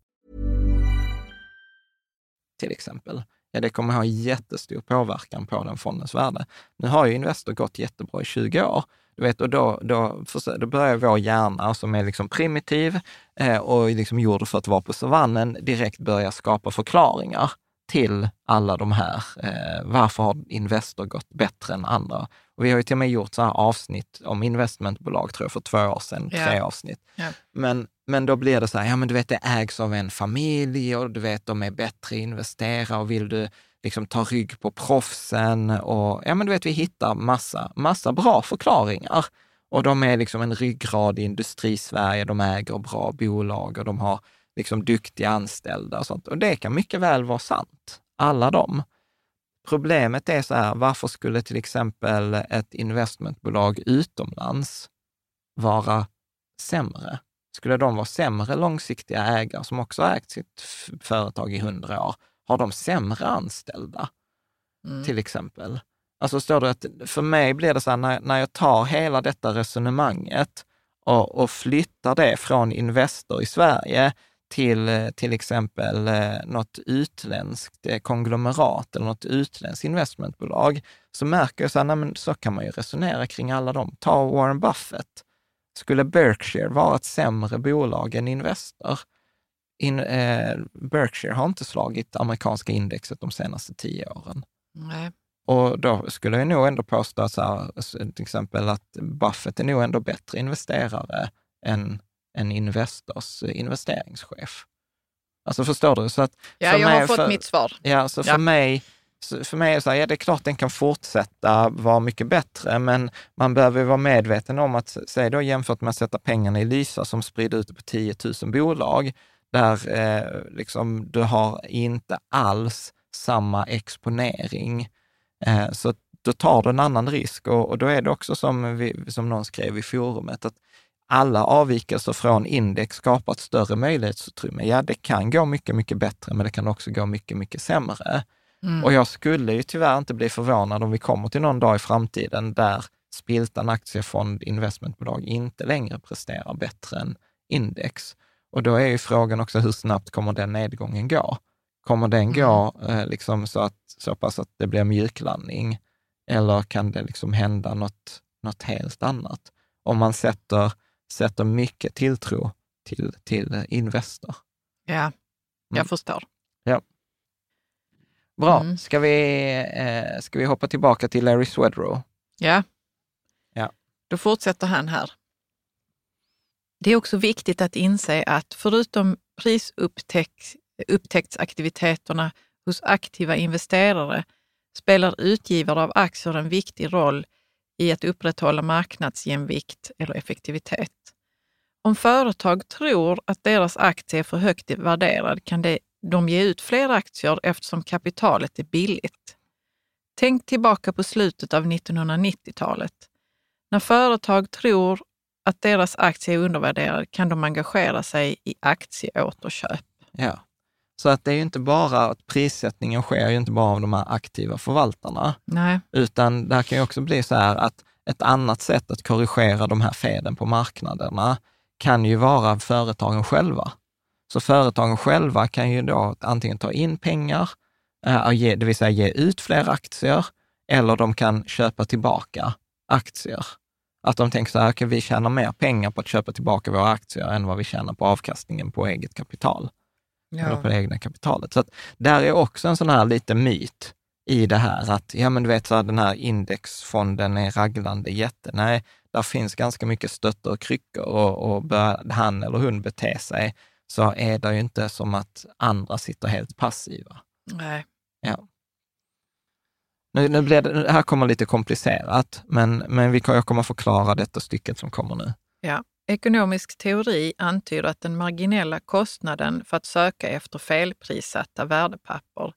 C: till exempel, ja det kommer ha jättestor påverkan på den fondens värde. Nu har ju Investor gått jättebra i 20 år, du vet, och då, då, då börjar vår hjärna, som är liksom primitiv eh, och liksom gjord för att vara på savannen, direkt börja skapa förklaringar till alla de här. Eh, varför har Investor gått bättre än andra? Och vi har ju till och med gjort så här avsnitt om investmentbolag, tror jag, för två år sedan,
D: Ja.
C: tre avsnitt.
D: Ja.
C: Men, men då blir det så här, ja men du vet det ägs av en familj och du vet de är bättre investerare och vill du liksom ta rygg på proffsen och ja men du vet vi hittar massa, massa bra förklaringar. Och de är liksom en ryggrad i industrisverige, de äger bra bolag och de har liksom duktiga anställda och sånt. Och det kan mycket väl vara sant, alla de. Problemet är så här, varför skulle till exempel ett investmentbolag utomlands vara sämre? Skulle de vara sämre långsiktiga ägare som också har ägt sitt företag i hundra år? Har de sämre anställda,
D: Mm.
C: till exempel? Alltså står det att, för mig blir det så här, när, när jag tar hela detta resonemanget och, och flyttar det från Investor i Sverige till eh, till exempel eh, något utländskt eh, konglomerat eller något utländskt investmentbolag, så märker jag så här, nej, men så kan man ju resonera kring alla dem. Ta Warren Buffett. Skulle Berkshire vara ett sämre bolag än Investor? In, eh, Berkshire har inte slagit amerikanska indexet de senaste tio åren.
D: Nej.
C: och då skulle jag nog ändå påstå så här, till exempel att Buffett är nog ändå bättre investerare än en Investors investeringschef. Alltså förstår du? Så att
D: Ja,
C: för
D: jag
C: mig,
D: har fått
C: för,
D: mitt svar.
C: Ja, så för
D: Ja.
C: mig för mig är det så här, ja det är klart den kan fortsätta vara mycket bättre, men man behöver vara medveten om att, säg då jämfört med att sätta pengarna i Lysa som sprider ut på 10 000 bolag, där eh, liksom, du har inte alls samma exponering. Eh, så då tar du en annan risk och, och då är det också som, vi, som någon skrev i forumet, att alla avvikelser från index skapar ett större möjlighetsutrymme. Ja, det kan gå mycket, mycket bättre, men det kan också gå mycket, mycket sämre. Och jag skulle ju tyvärr inte bli förvånad om vi kommer till någon dag i framtiden där Spiltan aktiefond investmentbolag inte längre presterar bättre än index. Och då är ju frågan också hur snabbt kommer den nedgången gå? Kommer den gå eh, liksom så, att, så pass att det blir mjuklandning? Eller kan det liksom hända något, något helt annat? Om man sätter, sätter mycket tilltro till, till Investor.
D: Ja, jag
C: Mm.
D: förstår.
C: Bra,
D: Mm.
C: ska, vi, eh, ska vi hoppa tillbaka till Larry Swedrow?
D: Ja.
C: Ja.
D: Då fortsätter han här. Det är också viktigt att inse att förutom prisupptäcktsaktiviteterna hos aktiva investerare spelar utgivare av aktier en viktig roll i att upprätthålla marknadsjämvikt eller effektivitet. Om företag tror att deras aktie är för högt värderad kan det, de ge ut fler aktier eftersom kapitalet är billigt. Tänk tillbaka på slutet av 1990-talet. När företag tror att deras aktie är undervärderad kan de engagera sig i aktieåterköp.
C: Ja. Så att det är ju inte bara att prissättningen sker ju inte bara av de här aktiva förvaltarna,
D: Nej.
C: utan det kan ju också bli så här att ett annat sätt att korrigera de här felen på marknaderna kan ju vara företagen själva. Så företagen själva kan ju då antingen ta in pengar, eh, det vill säga ge ut fler aktier, eller de kan köpa tillbaka aktier. Att de tänker så här, okay, vi tjänar mer pengar på att köpa tillbaka våra aktier än vad vi tjänar på avkastningen på eget kapital eller på det egna kapitalet. Så att där är också en sån här liten myt i det här att, ja men du vet, så här, den här indexfonden är raglande jätte. Nej, där finns ganska mycket stöttor och kryckor och, och börjar han eller hon bete sig så är det ju inte som att andra sitter helt passiva.
D: Nej.
C: Ja. Nu, nu blir det, här kommer lite komplicerat, men, men vi, jag kommer förklara detta stycket som kommer nu.
D: Ja. Ekonomisk teori antyder att den marginella kostnaden för att söka efter felprissatta värdepapper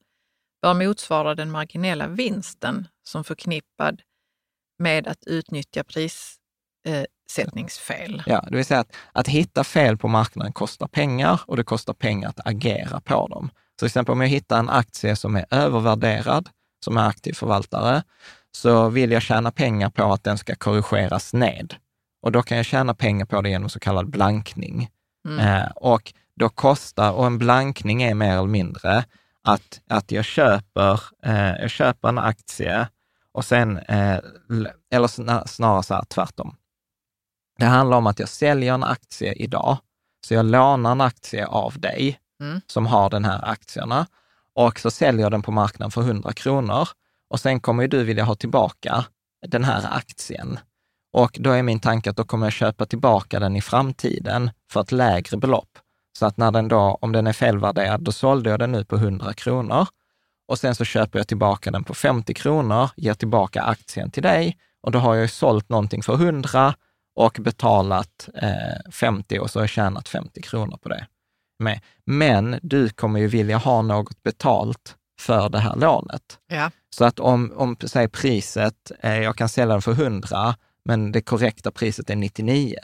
D: bör motsvara den marginella vinsten som förknippad med att utnyttja prissättningsfel.
C: Ja, det vill säga att, att hitta fel på marknaden kostar pengar och det kostar pengar att agera på dem. Så till exempel om jag hittar en aktie som är övervärderad, som är aktiv förvaltare, så vill jag tjäna pengar på att den ska korrigeras ned. Och då kan jag tjäna pengar på det genom så kallad blankning. Eh, och då kostar, och en blankning är mer eller mindre att, att jag, köper, eh, jag köper en aktie och sen, eh, eller sna- snarare så här tvärtom. Det handlar om att jag säljer en aktie idag, så jag lånar en aktie av dig
D: Mm.
C: som har den här aktierna och så säljer jag den på marknaden för 100 kronor och sen kommer ju du vilja ha tillbaka den här aktien. Och då är min tanke att då kommer jag köpa tillbaka den i framtiden för ett lägre belopp. Så att när den då, om den är felvärderad, då sålde jag den nu på 100 kronor och sen så köper jag tillbaka den på 50 kronor, ger tillbaka aktien till dig och då har jag ju sålt någonting för 100 och betalat eh, 50 och så har jag tjänat 50 kronor på det. Med. Men du kommer ju vilja ha något betalt för det här lånet.
D: Ja.
C: Så att om, om säg priset, eh, jag kan sälja den för 100, men det korrekta priset är 99,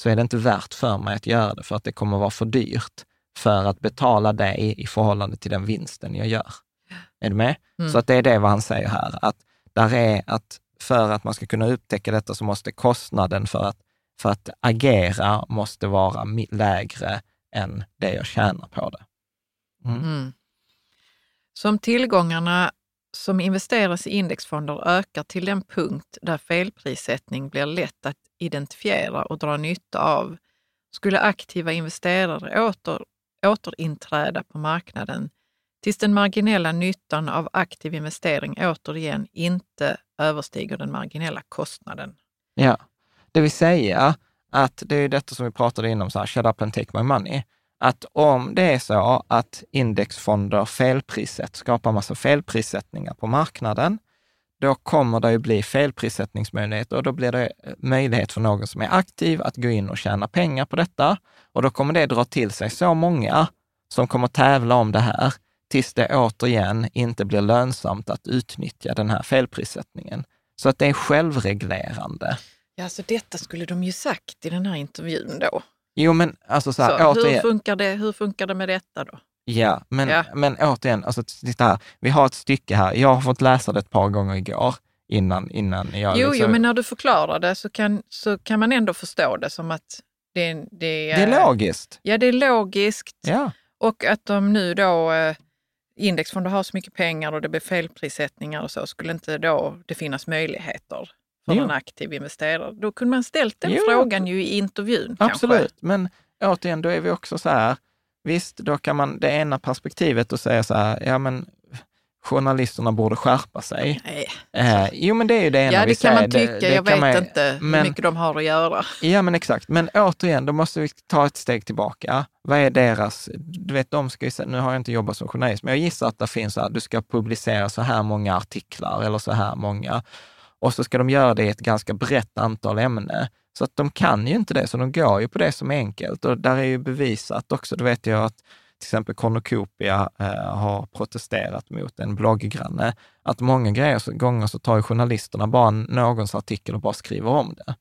C: så är det inte värt för mig att göra det, för att det kommer vara för dyrt för att betala dig i förhållande till den vinsten jag gör. Är du med?
D: Mm.
C: Så att det är det vad han säger här, att där är att för att man ska kunna upptäcka detta så måste kostnaden för att, för att agera måste vara lägre än det jag tjänar på det. Mm.
D: Mm. Som tillgångarna som investeras i indexfonder ökar till den punkt där felprissättning blir lätt att identifiera och dra nytta av, skulle aktiva investerare åter, återinträda på marknaden Tills den marginella nyttan av aktiv investering återigen inte överstiger den marginella kostnaden.
C: Ja, det vill säga att det är detta som vi pratade inom, så här, shut up and take my money. Att om det är så att indexfonder felprissätt, skapar massa felprissättningar på marknaden, då kommer det ju bli felprissättningsmöjligheter och då blir det eh, möjlighet för någon som är aktiv att gå in och tjäna pengar på detta. Och då kommer det dra till sig så många som kommer tävla om det här tills det återigen inte blir lönsamt att utnyttja den här felprissättningen. Så att det är självreglerande.
D: Ja, så detta skulle de ju sagt i den här intervjun då.
C: Jo, men alltså så här,
D: Så,
C: återigen.
D: hur, funkar det, hur funkar det med detta då?
C: Ja, men,
D: Ja.
C: men återigen, alltså, titta här. vi har ett stycke här. Jag har fått läsa det ett par gånger igår innan, innan jag...
D: Jo,
C: liksom,
D: jo, men när du förklarar det så kan, så kan man ändå förstå det som att det, det,
C: Det är logiskt.
D: Ja, det är logiskt.
C: Ja,
D: Och att de nu då, eh, indexfonder har så mycket pengar och det blir felprissättningar och så, skulle inte då det finnas möjligheter för
C: Jo.
D: en aktiv investerare? Då kunde man ställt den
C: Jo,
D: frågan ju i intervjun
C: absolut.
D: kanske.
C: Men återigen, då är vi också så här, visst, då kan man det ena perspektivet och säga så här, ja men journalisterna borde skärpa sig.
D: Nej.
C: Eh, jo, men det är ju det ena
D: Ja,
C: vi
D: det kan
C: säger.
D: man tycka.
C: det
D: jag
C: kan
D: vet
C: man-
D: inte
C: men-
D: hur mycket de har att göra.
C: Ja, men exakt. Men återigen, då måste vi ta ett steg tillbaka. Vad är deras, du vet, de ska ju, nu har jag inte jobbat som journalist, men jag gissar att det finns så här, du ska publicera så här många artiklar eller så här många. Och så ska de göra det i ett ganska brett antal ämnen. Så att de kan ju inte det, så de går ju på det som är enkelt. Och där är ju bevisat också, då vet jag att till exempel Cornucopia eh, har protesterat mot en blogggranne, att många grejer, så, gånger så tar ju journalisterna bara någons artikel och bara skriver om det.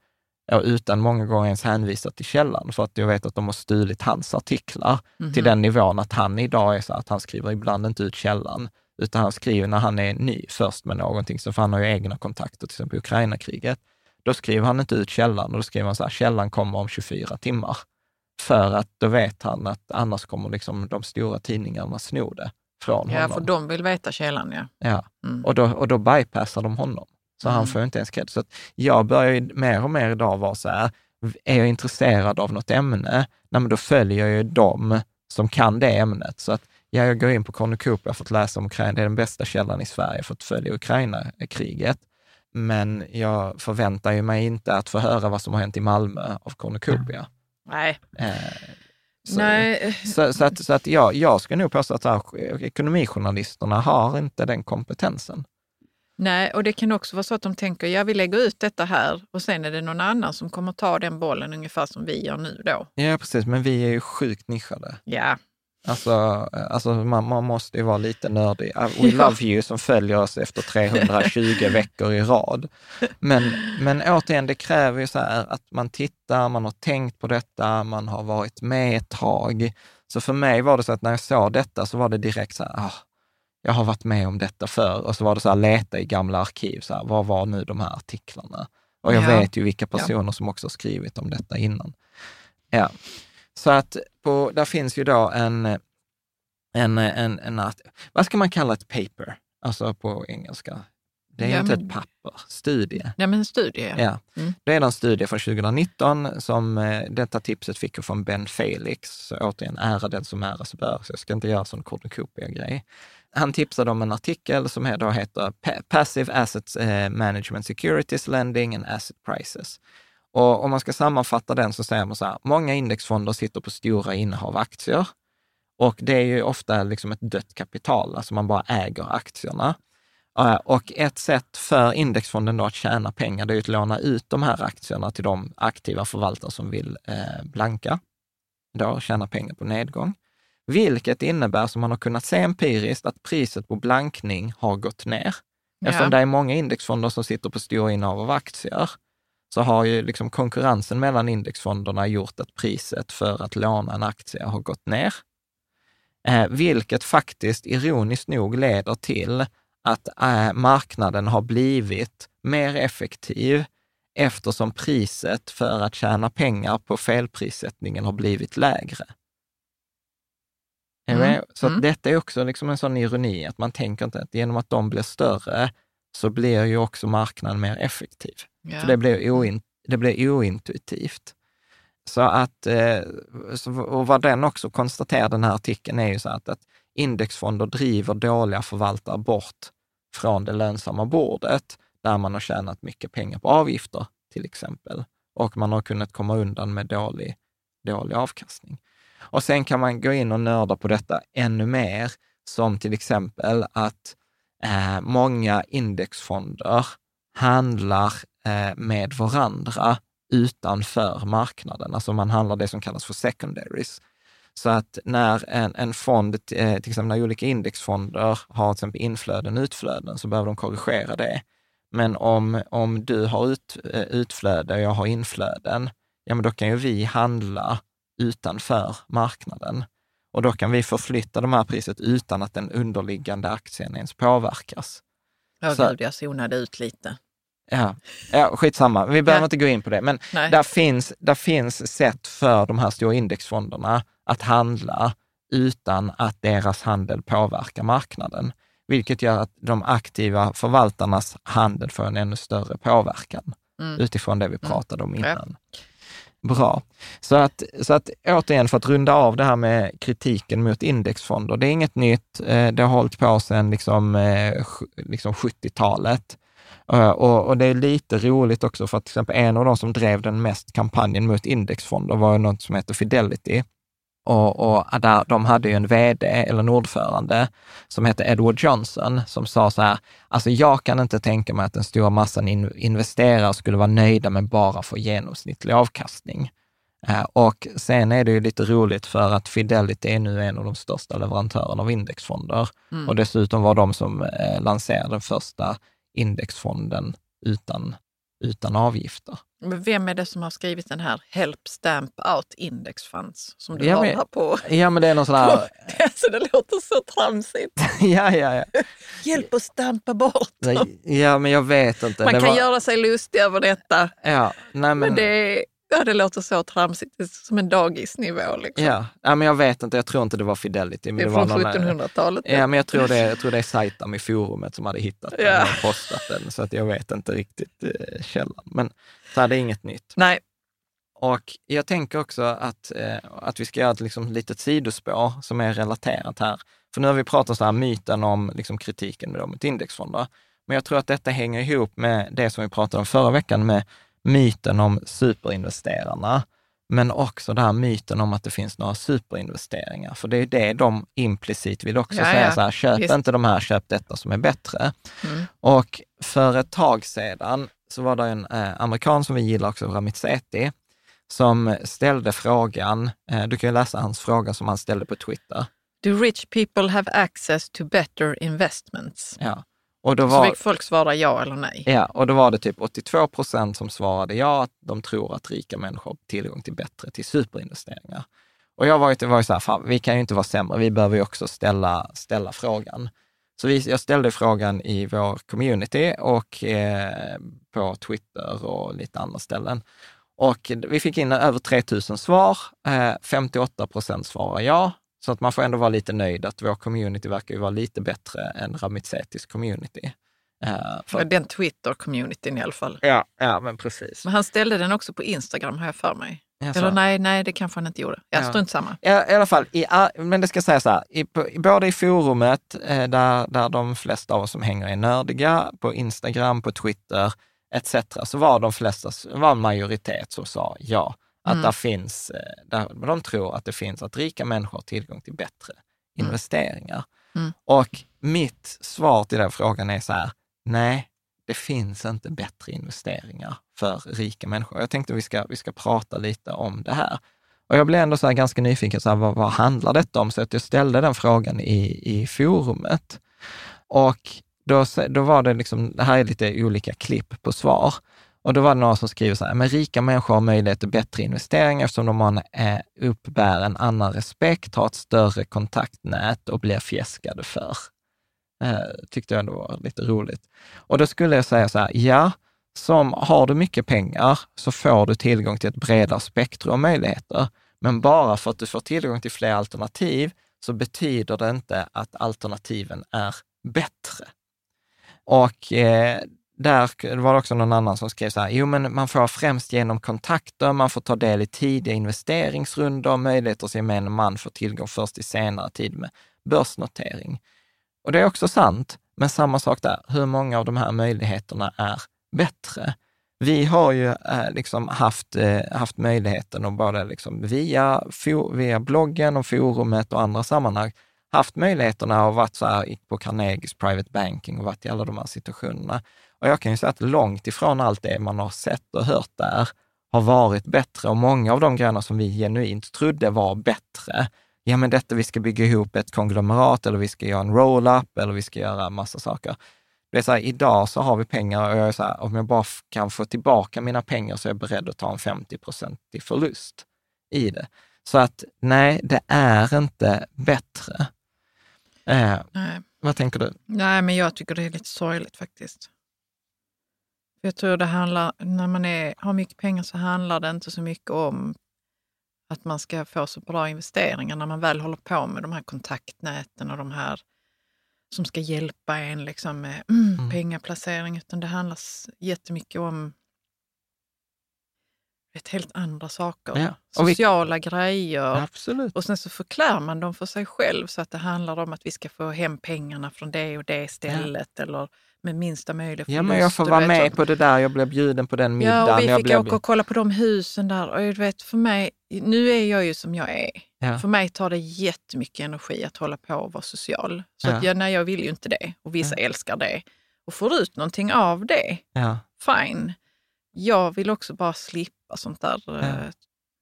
C: Ja, utan många gånger ens hänvisa till källan, för att jag vet att de har stulit hans artiklar till den nivån att han idag är så att han skriver ibland inte ut källan, utan han skriver när han är ny först med någonting, så för han har ju egna kontakter, till exempel Ukraina-kriget. Då skriver han inte ut källan och då skriver han så här, källan kommer om 24 timmar. För att då vet han att annars kommer liksom de stora tidningarna sno det från
D: Ja,
C: honom.
D: för de vill veta källan, ja.
C: Ja,
D: Mm.
C: och, då, och då bypassar de honom. Så han
D: Mm.
C: får ju inte ens cred. Så att jag börjar ju mer och mer idag vara så här, är jag intresserad av något ämne, nej, men då följer jag ju dem som kan det ämnet. Så att ja, jag går in på Cornucopia, har fått läsa om Ukraina, det är den bästa källan i Sverige för att följa Ukraina-kriget. Men jag förväntar ju mig inte att få höra vad som har hänt i Malmö av Cornucopia.
D: Nej.
C: Eh, så,
D: Nej.
C: så, så att, så att jag, jag ska nog påstå att här, ekonomijournalisterna har inte den kompetensen.
D: Nej, och det kan också vara så att de tänker, ja vi lägger ut detta här och sen är det någon annan som kommer ta den bollen ungefär som vi gör nu då.
C: Ja, precis, men vi är ju sjukt nischade.
D: Ja,
C: Alltså, alltså man, man måste ju vara lite nördig. Uh, We
D: Ja.
C: love you som följer oss efter 320 veckor i rad. Men, men återigen, det kräver ju så här att man tittar, man har tänkt på detta, man har varit med ett tag. Så för mig var det så att när jag såg detta så var det direkt så här, ah, jag har varit med om detta förr. Och så var det så här, leta i gamla arkiv, så här, vad var nu de här artiklarna? Och jag
D: Ja.
C: vet ju vilka personer som också har skrivit om detta innan. Ja. Så att på, där finns ju då en, en, en, en, vad ska man kalla ett paper? Alltså på engelska. Det är
D: Ja,
C: inte
D: men-
C: ett papper, studie.
D: ja men en studie. Ja. Mm.
C: Det är en studie från 2019 som eh, detta tipset fick jag från Ben Felix. Så återigen, ära den som äras bör, så jag ska inte göra sån cornucopia-grej. Han tipsade om en artikel som då heter Pa- Passive Assets eh, Management Securities Lending and Asset Prices. Och om man ska sammanfatta den så säger man så här, många indexfonder sitter på stora innehav aktier och det är ju ofta liksom ett dött kapital, alltså man bara äger aktierna. Eh, Och ett sätt för indexfonden då att tjäna pengar, det är att låna ut de här aktierna till de aktiva förvaltare som vill eh, blanka, då tjäna pengar på nedgång. Vilket innebär, som man har kunnat se empiriskt, att priset på blankning har gått ner. Eftersom
D: Ja.
C: det är många indexfonder som sitter på stora innehav av aktier, så har ju liksom konkurrensen mellan indexfonderna gjort att priset för att låna en aktie har gått ner. Eh, vilket faktiskt ironiskt nog leder till att eh, marknaden har blivit mer effektiv eftersom priset för att tjäna pengar på felprissättningen har blivit lägre.
D: Mm?
C: Så
D: mm.
C: detta är också liksom en sån ironi, att man tänker inte att genom att de blir större så blir ju också marknaden mer effektiv.
D: Ja.
C: För det blir, oin, det blir ointuitivt. Så att, eh, och vad den också konstaterar, den här artikeln, är ju så att, att indexfonder driver dåliga förvaltare bort från det lönsamma bordet, där man har tjänat mycket pengar på avgifter till exempel. Och man har kunnat komma undan med dålig, dålig avkastning. Och sen kan man gå in och nörda på detta ännu mer, som till exempel att eh, många indexfonder handlar eh, med varandra utanför marknaden. Alltså man handlar det som kallas för secondaries. Så att när en, en fond, eh, till exempel när olika indexfonder har till exempel inflöden och utflöden, så behöver de korrigera det. Men om, om du har ut, eh, utflöde och jag har inflöden, ja men då kan ju vi handla utanför marknaden. Och då kan vi förflytta de här priset utan att den underliggande aktien ens påverkas.
D: Ja, så, gud, jag zonade ut lite.
C: Ja, ja skitsamma. Vi behöver ja. inte gå in på det. Men där finns, där finns sätt för de här stora indexfonderna att handla utan att deras handel påverkar marknaden. Vilket gör att de aktiva förvaltarnas handel får en ännu större påverkan mm. utifrån det vi mm. pratade om innan. Ja. Bra. Så att, så att återigen, för att runda av det här med kritiken mot indexfonder, det är inget nytt. Eh, det har hållit på sedan liksom, eh, liksom 70-talet. Eh, och, och, det är lite roligt också för att till exempel en av de som drev den mest kampanjen mot indexfonder var något som heter Fidelity. Och, och där, de hade ju en vd, eller en ordförande, som hette Edward Johnson, som sa så här, alltså jag kan inte tänka mig att den stora massan in, investerare skulle vara nöjda med bara få genomsnittlig avkastning. Eh, och sen är det ju lite roligt för att Fidelity är nu en av de största leverantörerna av indexfonder. Mm. Och dessutom var de som eh, lanserade den första indexfonden utan, utan avgifter.
D: Men vem är det som har skrivit den här Help Stamp Out Index Funds som du
C: ja,
D: har
C: men,
D: här på?
C: Ja, men det är någon sån här...
D: alltså, det låter så tramsigt.
C: ja, ja, ja.
D: Hjälp att stampa bort dem.
C: Ja, men jag vet inte.
D: Man
C: det
D: kan
C: var...
D: göra sig lustig över detta.
C: Ja, nej, men...
D: men det, Ja, det låter så tramsigt. Som en dagisnivå. Liksom.
C: Ja. ja, men jag vet inte. Jag tror inte det var Fidelity. Men
D: det
C: det
D: från 1700-talet.
C: Ja, men jag tror, det, jag tror det är Saitam i forumet som hade hittat den ja. och postat den. Så att jag vet inte riktigt eh, källan. Men så här, det är inget nytt.
D: Nej.
C: Och jag tänker också att, eh, att vi ska göra ett liksom, litet sidospår som är relaterat här. För nu har vi pratat så här myten om liksom, kritiken med, mot indexfonder. Men jag tror att detta hänger ihop med det som vi pratade om förra veckan med myten om superinvesterarna, men också den här myten om att det finns några superinvesteringar. För det är det de implicit vill också ja, säga, ja. så här, köp Just. inte de här, köp detta som är bättre. Mm. Och för ett tag sedan så var det en eh, amerikan som vi gillar också, Ramit Sethi, som ställde frågan, eh, du kan ju läsa hans fråga som han ställde på Twitter.
D: Do rich people have access to better investments?
C: Ja.
D: Och då var, så fick folk svara ja eller nej?
C: Ja, och då var det typ 82 procent som svarade ja, att de tror att rika människor har tillgång till bättre, till superinvesteringar. Och jag var ju, var ju så här, fan, vi kan ju inte vara sämre, vi behöver ju också ställa, ställa frågan. Så vi, jag ställde frågan i vår community och eh, på Twitter och lite andra ställen. Och vi fick in över 3000 svar. Eh, 58 procent svarar ja, så att man får ändå vara lite nöjd att vår community verkar ju vara lite bättre än Ramitsetis community.
D: Uh, för... Den Twitter-communityn i alla fall.
C: Ja, ja, men precis.
D: Men han ställde den också på Instagram har jag för mig. Jaså. Eller nej, nej, det kanske han inte gjorde. Jag ja. strunt samma.
C: Ja, I alla fall, i, men det ska sägas så här, i, både i forumet, eh, där, där de flesta av oss som hänger är nördiga, på Instagram, på Twitter etc. så var de flesta, var en majoritet som sa ja. Att mm. där finns, eh, där de tror att det finns, att rika människor har tillgång till bättre mm. investeringar. Mm. Och mitt svar till den frågan är så här, nej, det finns inte bättre investeringar för rika människor. Jag tänkte vi ska, vi ska prata lite om det här. Och jag blev ändå så ganska nyfiken, så här, vad, vad handlar detta om? Så att jag ställde den frågan i, i forumet. Och då, då var det liksom, det här är lite olika klipp på svar. Och då var det några som skriver så här, men rika människor har möjlighet till bättre investeringar eftersom de har en, eh, uppbär en annan respekt, har ett större kontaktnät och blir fjäskade för. Eh, tyckte jag ändå var lite roligt. Och då skulle jag säga så här, ja, som har du mycket pengar så får du tillgång till ett bredare spektrum av möjligheter. Men bara för att du får tillgång till fler alternativ så betyder det inte att alternativen är bättre. Och eh, där var det också någon annan som skrev så här, jo men man får främst genom kontakter, man får ta del i tidiga investeringsrundor, möjligheter som gemene man får tillgång först i senare tid med börsnotering. Och det är också sant, men samma sak där, hur många av de här möjligheterna är bättre? Vi har ju eh, liksom haft, eh, haft möjligheten att både liksom via, via bloggen och forumet och andra sammanhang haft möjligheterna och varit så här på Carnegies Private Banking och varit i alla de här situationerna. Och jag kan ju säga att långt ifrån allt det man har sett och hört där har varit bättre och många av de grejerna som vi genuint trodde var bättre, ja men detta, vi ska bygga ihop ett konglomerat eller vi ska göra en roll-up eller vi ska göra massa saker. Det är så här, idag så har vi pengar och jag är så här, om jag bara kan få tillbaka mina pengar så är jag beredd att ta en 50% i förlust i det. Så att nej, det är inte bättre. Eh,
D: Nej.
C: Vad tänker du?
D: Nej, men jag tycker det är lite sorgligt faktiskt. Jag tror det handlar, när man är, har mycket pengar så handlar det inte så mycket om att man ska få så bra investeringar när man väl håller på med de här kontaktnäten och de här som ska hjälpa en liksom med mm, mm. pengaplacering, utan det handlar jättemycket om vet, helt andra saker.
C: Ja.
D: Sociala vi... grejer.
C: Absolut.
D: Och sen så förklär man dem för sig själv så att det handlar om att vi ska få hem pengarna från det och det stället. Ja. Eller med minsta möjliga förlust.
C: Ja, men jag får vara med så. på det där. Jag blev bjuden på den middagen.
D: Ja, och vi
C: fick
D: blev... åka och kolla på de husen där. Och du vet, för mig, nu är jag ju som jag är. Ja. För mig tar det jättemycket energi att hålla på och vara social. Så ja. att jag, nej, jag vill ju inte det. Och vissa älskar det. Och får ut någonting av det,
C: ja.
D: fine. Jag vill också bara slippa sånt där, ja. Eh,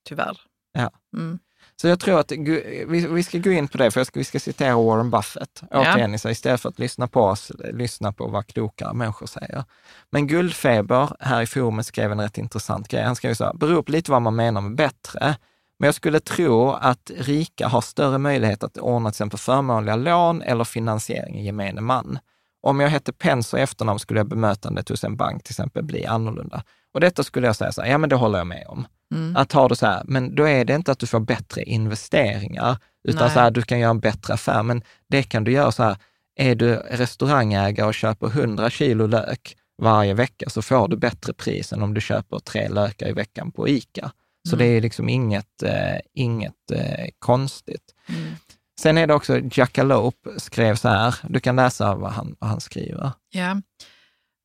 D: tyvärr.
C: Ja.
D: Mm.
C: Så jag tror att vi, vi ska gå in på det, för ska, vi ska citera Warren Buffett. Återigen, ja. istället för att lyssna på oss, lyssna på vad klokare människor säger. Men Guldfeber här i forumet skrev en rätt intressant grej. Han skrev så här, beror på lite vad man menar med bättre. Men jag skulle tro att rika har större möjlighet att ordna till exempel förmånliga lån eller finansiering i gemene man. Om jag hette Penser i efternamn skulle jag bemötandet hos en bank till exempel bli annorlunda. Och detta skulle jag säga så här, ja men det håller jag med om. Mm. Att ha det så här, men då är det inte att du får bättre investeringar, utan Nej. så här, du kan göra en bättre affär. Men det kan du göra så här, är du restaurangägare och köper 100 kilo lök varje vecka så får du bättre pris än om du köper tre lökar i veckan på ICA. Så mm. det är liksom inget, eh, inget eh, konstigt. Mm. Sen är det också, Jackalope skrev så här, du kan läsa vad han, vad han skriver.
D: Ja.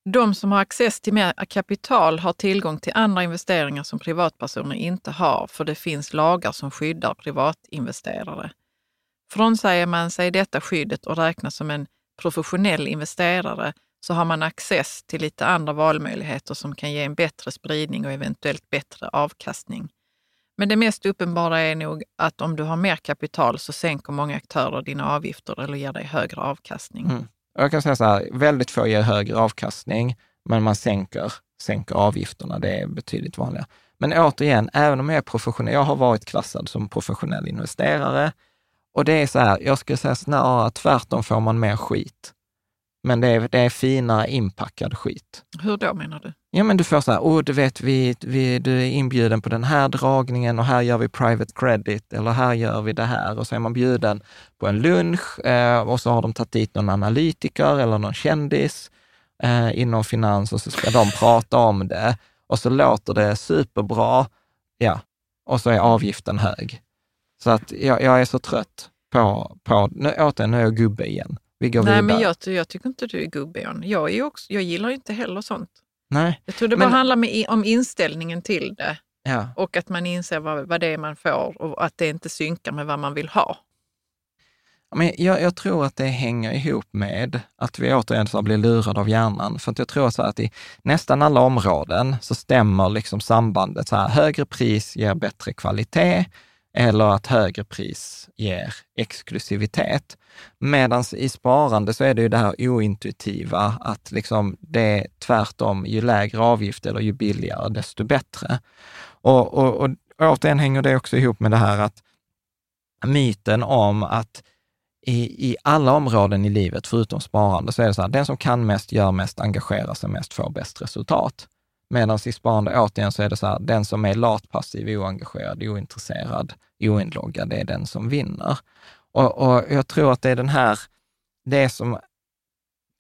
D: De som har access till mer kapital har tillgång till andra investeringar som privatpersoner inte har, för det finns lagar som skyddar privatinvesterare. Frånsäger man sig detta skyddet och räknas som en professionell investerare så har man access till lite andra valmöjligheter som kan ge en bättre spridning och eventuellt bättre avkastning. Men det mest uppenbara är nog att om du har mer kapital så sänker många aktörer dina avgifter eller ger dig högre avkastning. Mm.
C: Jag kan säga så här, väldigt få ger högre avkastning, men man sänker, sänker avgifterna. Det är betydligt vanligare. Men återigen, även om jag är professionell, jag har varit klassad som professionell investerare och det är så här, jag skulle säga snarare tvärtom får man mer skit. Men det är, det är finare inpackad skit.
D: Hur då menar du?
C: Ja, men du får så här, oh, du vet, vi, vi, du är inbjuden på den här dragningen och här gör vi private credit eller här gör vi det här och så är man bjuden på en lunch eh, och så har de tagit dit någon analytiker eller någon kändis eh, inom finans och så ska de prata om det och så låter det superbra, ja, och så är avgiften hög. Så att jag, jag är så trött på, på nu, återigen, nu är jag gubbe igen. Vi går
D: Nej,
C: vidare.
D: men jag, jag tycker inte du är gubbe John. Jag, är också, jag gillar inte heller sånt.
C: Nej.
D: Jag tror det bara handlar med, om inställningen till det.
C: Ja.
D: Och att man inser vad, vad det är man får och att det inte synkar med vad man vill ha.
C: Men jag, jag, tror att det hänger ihop med att vi återigen så blir lurade av hjärnan. För att jag tror så att i nästan alla områden så stämmer liksom sambandet så här, högre pris ger bättre kvalitet eller att högre pris ger exklusivitet. Medan i sparande så är det ju det här ointuitiva, att liksom det är tvärtom, ju lägre avgift eller ju billigare, desto bättre. Och, och, och återigen hänger det också ihop med det här att myten om att i, i alla områden i livet, förutom sparande, så är det så här, den som kan mest, gör mest, engagerar sig mest, får bäst resultat. Medan i sparande, återigen, så är det så här, den som är lat, passiv, oengagerad, ointresserad, oinloggad, det är den som vinner. Och, och jag tror att det är den här, det som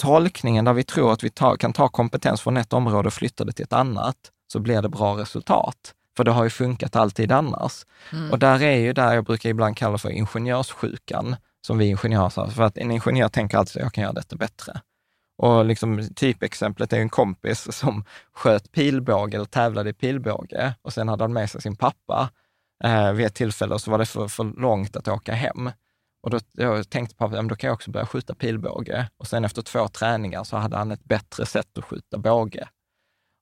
C: tolkningen där vi tror att vi tar, kan ta kompetens från ett område och flytta det till ett annat, så blir det bra resultat. För det har ju funkat alltid annars.
D: Mm.
C: Och där är ju där jag brukar ibland kalla för ingenjörssjukan, som vi ingenjörer har. För att en ingenjör tänker alltid att jag kan göra detta bättre. Och liksom, typexemplet är en kompis som sköt pilbåge eller tävlade i pilbåge och sen hade han med sig sin pappa eh, vid ett tillfälle och så var det för, för långt att åka hem. Och då jag tänkte pappa, ja, då kan jag också börja skjuta pilbåge. Och sen efter två träningar så hade han ett bättre sätt att skjuta båge.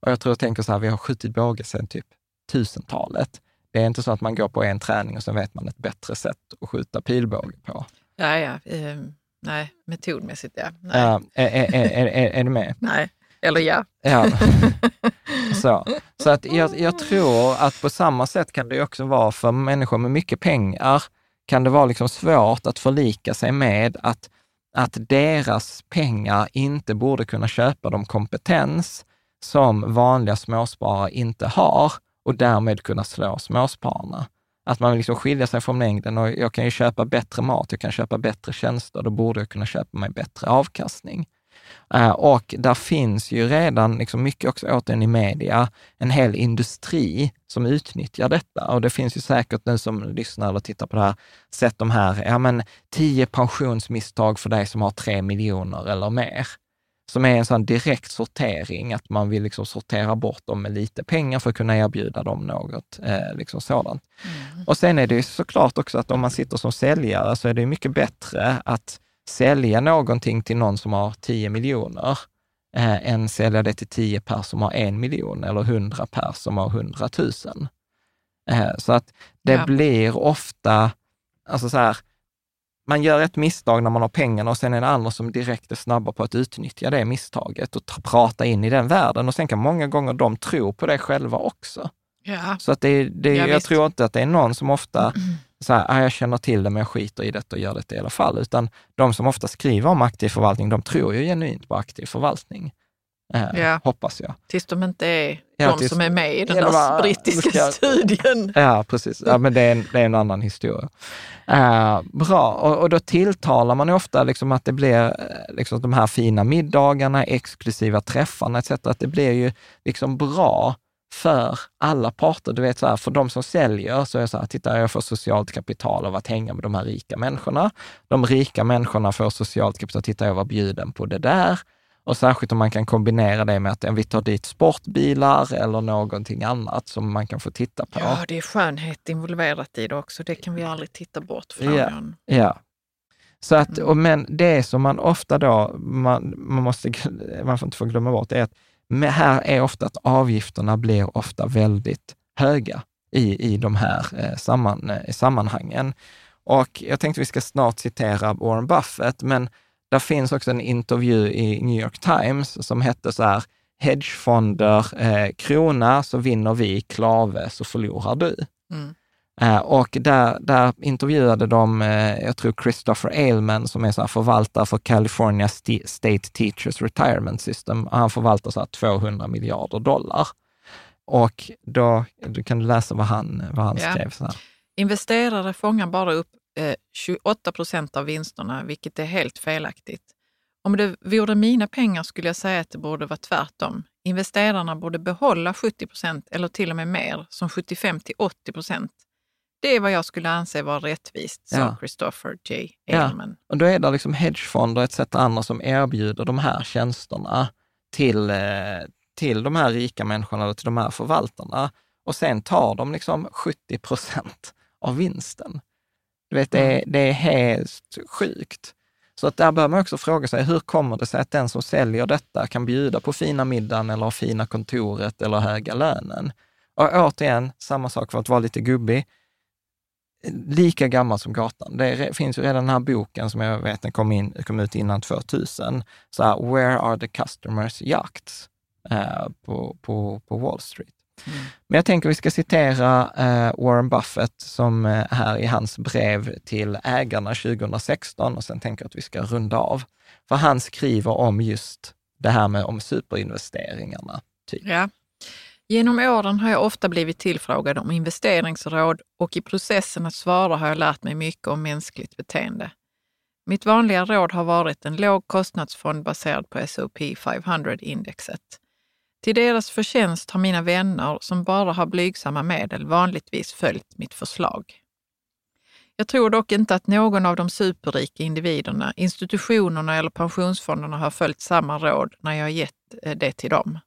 C: Och jag tror jag tänker så här, vi har skjutit båge sedan typ tusentalet. Det är inte så att man går på en träning och sen vet man ett bättre sätt att skjuta pilbåge på.
D: Ja, ja. Ehm, Nej, metodmässigt ja. Nej.
C: Är, är, är, är, är du med?
D: nej. Eller ja.
C: Ja. Så, så att jag, jag tror att på samma sätt kan det också vara för människor med mycket pengar, kan det vara liksom svårt att förlika sig med att, att deras pengar inte borde kunna köpa de kompetens som vanliga småsparare inte har och därmed kunna slå småspararna. Att man liksom skiljer sig från mängden och jag kan ju köpa bättre mat, jag kan köpa bättre tjänster, då borde jag kunna köpa mig bättre avkastning. Eh, och där finns ju redan liksom mycket också återigen i media, en hel industri som utnyttjar detta. Och det finns ju säkert den som lyssnar eller tittar på det här, sett de här, ja men tio pensionsmisstag för dig som har tre miljoner eller mer. Som är en sån direkt sortering, att man vill liksom sortera bort dem med lite pengar för att kunna erbjuda dem något eh, liksom sådant. Mm. Och sen är det ju såklart också att om man sitter som säljare så är det mycket bättre att sälja någonting till någon som har 10 miljoner eh, än sälja det till 10 pers som har en miljon eller 100 pers som har 100 000. Eh, så att det ja. blir ofta, alltså så här, man gör ett misstag när man har pengarna och sen är det andra som direkt är snabba på att utnyttja det misstaget och prata in i den världen. Och sen kan många gånger de tro på det själva också.
D: Ja.
C: Så att det, det, ja, jag visst. tror inte att det är någon som ofta så här, ah, jag känner till det men jag skiter i det och gör det i alla fall. Utan de som ofta skriver om aktiv förvaltning, de tror ju genuint på aktiv förvaltning. Eh, ja. Hoppas jag.
D: Tills de inte är ja, de tills, som är med i den där brittiska ska, studien.
C: Ja, precis. Ja, men det är en, det är en annan historia. Uh, bra, och, och, då tilltalar man ofta liksom att det blir eh, liksom de här fina middagarna, exklusiva träffarna etc. Att det blir ju liksom bra för alla parter. Du vet, så här, för de som säljer så är det så här, titta jag får socialt kapital av att hänga med de här rika människorna. De rika människorna får socialt kapital, titta jag var bjuden på det där. Och särskilt om man kan kombinera det med att vi tar dit sportbilar eller någonting annat som man kan få titta på.
D: Ja, det är skönhet involverat i det också. Det kan vi aldrig titta bort från.
C: Ja, ja. Så att, och, men det som man ofta då, man, man, måste, man får inte få glömma bort, är att här är ofta att avgifterna blir ofta väldigt höga i, i de här eh, samman, eh, sammanhangen. Och jag tänkte vi ska snart citera Warren Buffett, men där finns också en intervju i New York Times som hette så här, hedgefonder, eh, krona så vinner vi, klave så förlorar du. Mm. Eh, och där, där intervjuade de, eh, jag tror Christopher Ailman som är så förvaltare för California State Teachers Retirement System. Han förvaltar så 200 miljarder dollar. Och då du kan du läsa vad han, vad han ja. skrev. Så här.
D: Investerare fångar bara upp eh, 28 procent av vinsterna, vilket är helt felaktigt. Om det vore mina pengar skulle jag säga att det borde vara tvärtom. Investerarna borde behålla 70 procent eller till och med mer, som 75 till 80 procent. Det är vad jag skulle anse vara rättvist, sa ja. Christopher J. Ailman. Ja.
C: Och då är det liksom hedgefonder etc. andra som erbjuder de här tjänsterna till, eh, till de här rika människorna eller till de här förvaltarna. Och sen tar de liksom 70 procent av vinsten. Du vet, det är, mm. det är helt sjukt. Så att där bör man också fråga sig, hur kommer det sig att den som säljer detta kan bjuda på fina middagen eller fina kontoret eller höga lönen? Och återigen, samma sak för att vara lite gubbig lika gammal som gatan. Det finns ju redan den här boken som jag vet den kom, in, kom ut innan 2000. Så här, Where are the customers yachts? Uh, på, på, på Wall Street. Mm. Men jag tänker vi ska citera eh, Warren Buffett som eh, här i hans brev till ägarna 2016 och sen tänker jag att vi ska runda av. För han skriver om just det här med om superinvesteringarna. Typ.
D: Ja. Genom åren har jag ofta blivit tillfrågad om investeringsråd och i processen att svara har jag lärt mig mycket om mänskligt beteende. Mitt vanliga råd har varit en låg kostnadsfond baserad på S&P 500-indexet. Till deras förtjänst har mina vänner, som bara har blygsamma medel, vanligtvis följt mitt förslag. Jag tror dock inte att någon av de superrika individerna, institutionerna eller pensionsfonderna har följt samma råd när jag gett eh, det till dem.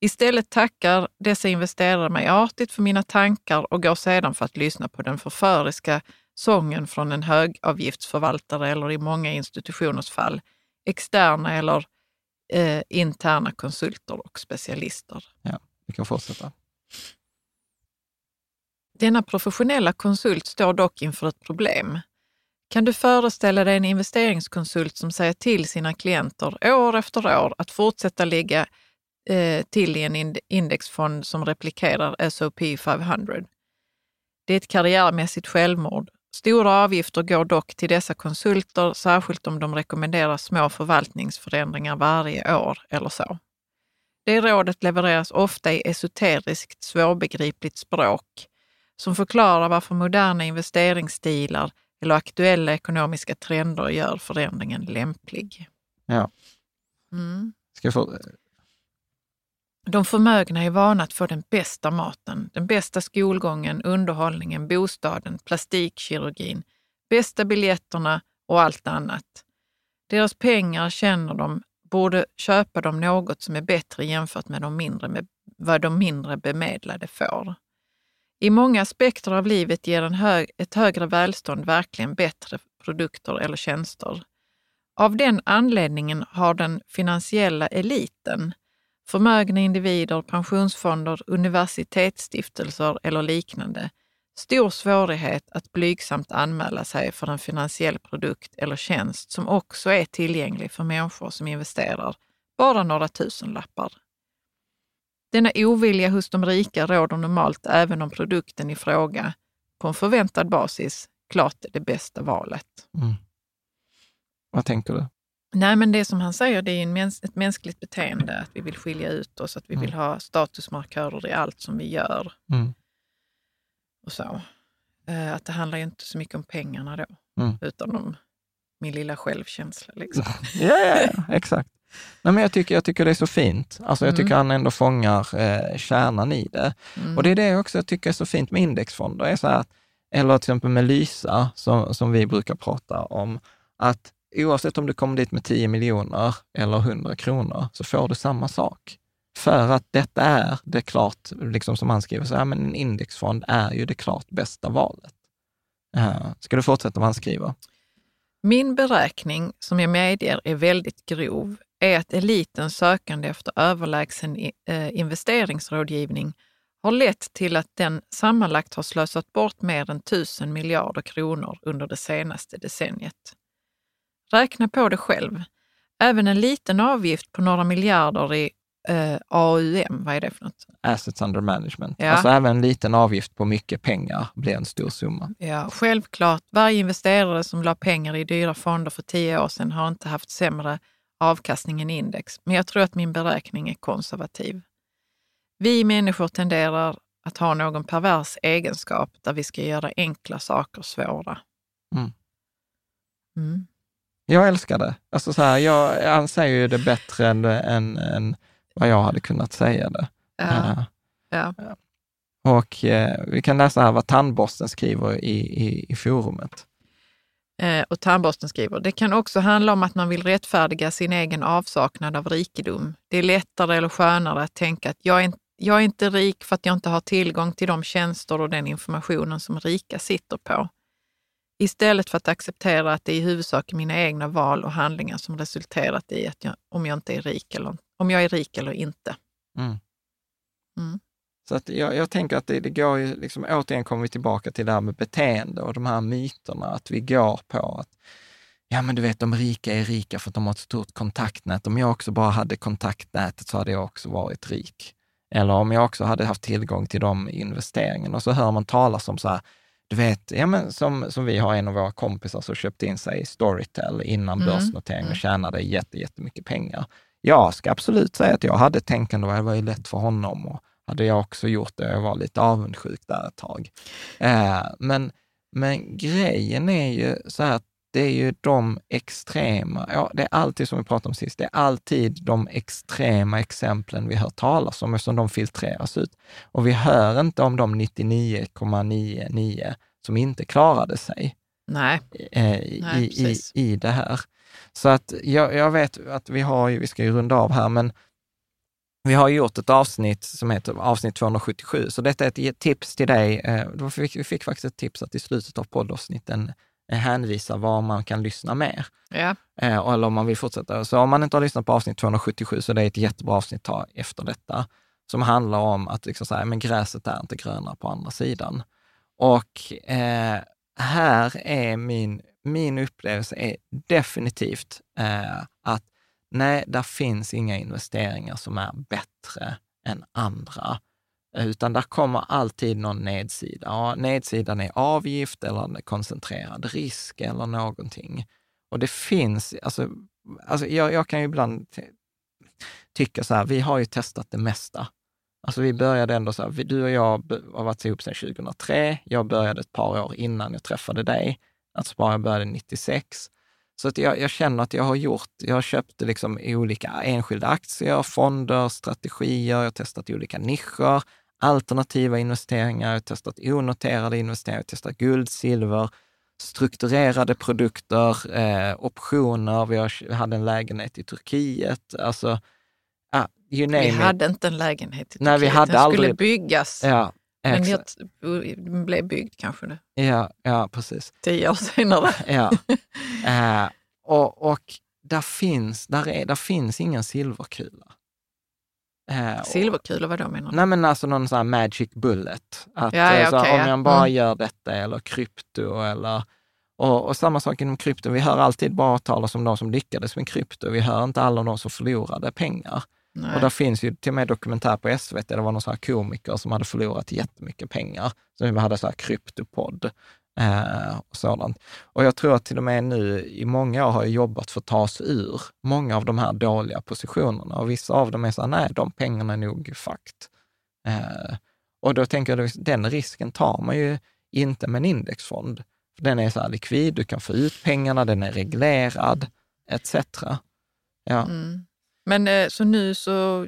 D: Istället tackar dessa investerare mig artigt för mina tankar och går sedan för att lyssna på den förföriska sången från en högavgiftsförvaltare eller i många institutioners fall externa eller eh, interna konsulter och specialister.
C: Ja, vi kan fortsätta.
D: Denna professionella konsult står dock inför ett problem. Kan du föreställa dig en investeringskonsult som säger till sina klienter år efter år att fortsätta ligga eh, till i en indexfond som replikerar S&P 500? Det är ett karriärmässigt självmord. Stora avgifter går dock till dessa konsulter, särskilt om de rekommenderar små förvaltningsförändringar varje år eller så. Det rådet levereras ofta i esoteriskt svårbegripligt språk som förklarar varför moderna investeringsstilar eller aktuella ekonomiska trender gör förändringen lämplig.
C: Ja.
D: Mm.
C: Ska jag få...
D: De förmögna är vana att få den bästa maten, den bästa skolgången, underhållningen, bostaden, plastikkirurgin, bästa biljetterna och allt annat. Deras pengar känner de borde köpa dem något som är bättre jämfört med, de mindre med vad de mindre bemedlade får. I många aspekter av livet ger en hög, ett högre välstånd verkligen bättre produkter eller tjänster. Av den anledningen har den finansiella eliten, förmögna individer, pensionsfonder, universitetsstiftelser eller liknande, stor svårighet att blygsamt anmäla sig för en finansiell produkt eller tjänst som också är tillgänglig för människor som investerar bara några tusenlappar. Denna ovilja hos de rika råder normalt även om produkten i fråga på en förväntad basis klart är det bästa valet.
C: Mm. Vad tänker du?
D: Nej, men det som han säger, det är en mäns ett mänskligt beteende, att vi vill skilja ut oss, att vi
C: Mm.
D: vill ha statusmarkörer i allt som vi gör
C: Mm.
D: och så. Eh, Att det handlar ju inte så mycket om pengarna då,
C: Mm.
D: utan om min lilla självkänsla. Liksom.
C: Ja, ja, ja exakt. Nej, men jag, tycker, jag tycker det är så fint. Alltså, jag tycker han ändå fångar eh, kärnan i det.
D: Mm.
C: Och det är det också jag tycker är så fint med indexfonder. Är så här eller till exempel med Lysa, som, som vi brukar prata om, att oavsett om du kommer dit med 10 miljoner eller 100 kronor, så får du samma sak. För att detta är det klart, liksom som han skriver, så här, men en indexfond är ju det klart bästa valet. Uh, ska du fortsätta vad han skriver?
D: Min beräkning, som jag medger är väldigt grov, är att elitens sökande efter överlägsen eh, investeringsrådgivning har lett till att den sammanlagt har slösat bort mer än tusen miljarder kronor under det senaste decenniet. Räkna på det själv. Även en liten avgift på några miljarder i eh, AUM, vad är det för något?
C: Assets under management.
D: Ja.
C: Alltså även en liten avgift på mycket pengar blir en stor summa.
D: Ja, självklart. Varje investerare som la pengar i dyra fonder för tio år sedan har inte haft sämre avkastning än index. Men jag tror att min beräkning är konservativ. Vi människor tenderar att ha någon pervers egenskap där vi ska göra enkla saker svåra.
C: Mm.
D: Mm.
C: Jag älskar det. Alltså så här, jag, han säger ju det bättre än, än, än vad jag hade kunnat säga det.
D: Ja,
C: Eh,
D: ja.
C: och eh, vi kan läsa här vad tandborsten skriver i, i, i forumet.
D: Eh, och tandborsten skriver, det kan också handla om att man vill rättfärdiga sin egen avsaknad av rikedom. Det är lättare eller skönare att tänka att jag är, jag är inte rik för att jag inte har tillgång till de tjänster och den informationen som rika sitter på. Istället för att acceptera att det är i huvudsak mina egna val och handlingar som resulterat i att jag, om jag inte är rik eller, om jag är rik eller inte.
C: Mm.
D: Mm.
C: Så att jag, jag tänker att det, det går ju, liksom, återigen kommer vi tillbaka till det här med beteende och de här myterna, att vi går på att ja men du vet, de rika är rika för att de har ett stort kontaktnät. Om jag också bara hade kontaktnätet så hade jag också varit rik. Eller om jag också hade haft tillgång till de investeringarna. Och så hör man talas om så här, du vet, ja men som, som vi har en av våra kompisar som köpte in sig i Storytel innan
D: Mm.
C: börsnotering och tjänade jätte, jättemycket pengar. Jag ska absolut säga att jag hade tänkande och det var ju lätt för honom och hade jag också gjort det. Jag var lite avundsjuk där ett tag. Eh, men, men grejen är ju så här att det är ju de extrema, ja, det är alltid som vi pratade om sist, det är alltid de extrema exemplen vi hör talas om, eftersom de filtreras ut. Och vi hör inte om de 99,99 som inte klarade sig
D: Nej.
C: eh, i,
D: Nej,
C: i, i det här. Så att jag, jag vet att vi har ju, vi ska ju runda av här, men vi har gjort ett avsnitt som heter avsnitt 277, så detta är ett tips till dig. Eh, vi fick faktiskt ett tips att i slutet av poddavsnitten hänvisa var man kan lyssna mer.
D: Ja.
C: Eh, eller om man vill fortsätta. Så om man inte har lyssnat på avsnitt 277 så det är ett jättebra avsnitt att ta efter detta, som handlar om att liksom säga, men gräset är inte grönare på andra sidan. Och eh, här är min, min upplevelse är definitivt eh, att nej, där finns inga investeringar som är bättre än andra. Utan där kommer alltid någon nedsida. Ja, nedsidan är avgift eller koncentrerad risk eller någonting. Och det finns, alltså, alltså jag, jag kan ju ibland tycka så här, vi har ju testat det mesta. Alltså vi började ändå så här, vi- du och jag har varit ihop sedan 2003. Jag började ett par år innan jag träffade dig. Alltså bara jag började 96. Så att jag, jag känner att jag har gjort, jag har köpt liksom olika enskilda aktier, fonder, strategier, jag har testat olika nischer, alternativa investeringar, jag har testat onoterade investeringar, jag har testat guld, silver, strukturerade produkter, eh, optioner, vi har, hade en lägenhet i Turkiet, alltså, ah,
D: Vi
C: it.
D: hade inte en lägenhet i
C: Nej, vi
D: Turkiet.
C: hade
D: Den skulle
C: aldrig-
D: byggas.
C: Ja,
D: men
C: exa-
D: jag, blev byggd kanske nu,
C: ja, ja, precis.
D: tio år senare.
C: Ja. Eh, och, och där finns, där, är, där finns ingen silverkula. Eh,
D: Silverkulor, vad då menar du?
C: Nej men alltså någon sån här magic bullet. Att,
D: Ja, ja,
C: eh, så
D: okej,
C: om
D: ja.
C: jag bara
D: Mm.
C: gör detta eller krypto eller och, och samma sak inom krypto. Vi hör alltid bara talas om de som lyckades med krypto. Vi hör inte alla om de som förlorade pengar.
D: Nej.
C: Och där finns ju till och med dokumentär på SVT, det var någon här komiker som hade förlorat jättemycket pengar. Så vi hade så här kryptopodd eh, och sådant. Och jag tror att till och med nu i många år har jag jobbat för att ta sig ur många av de här dåliga positionerna. Och vissa av dem är så här, nej, de pengarna är nog fakt. Eh, och då tänker jag, den risken tar man ju inte med en indexfond. För den är så här likvid, du kan få ut pengarna, den är reglerad, etc. Ja.
D: Mm. Men eh, så nu så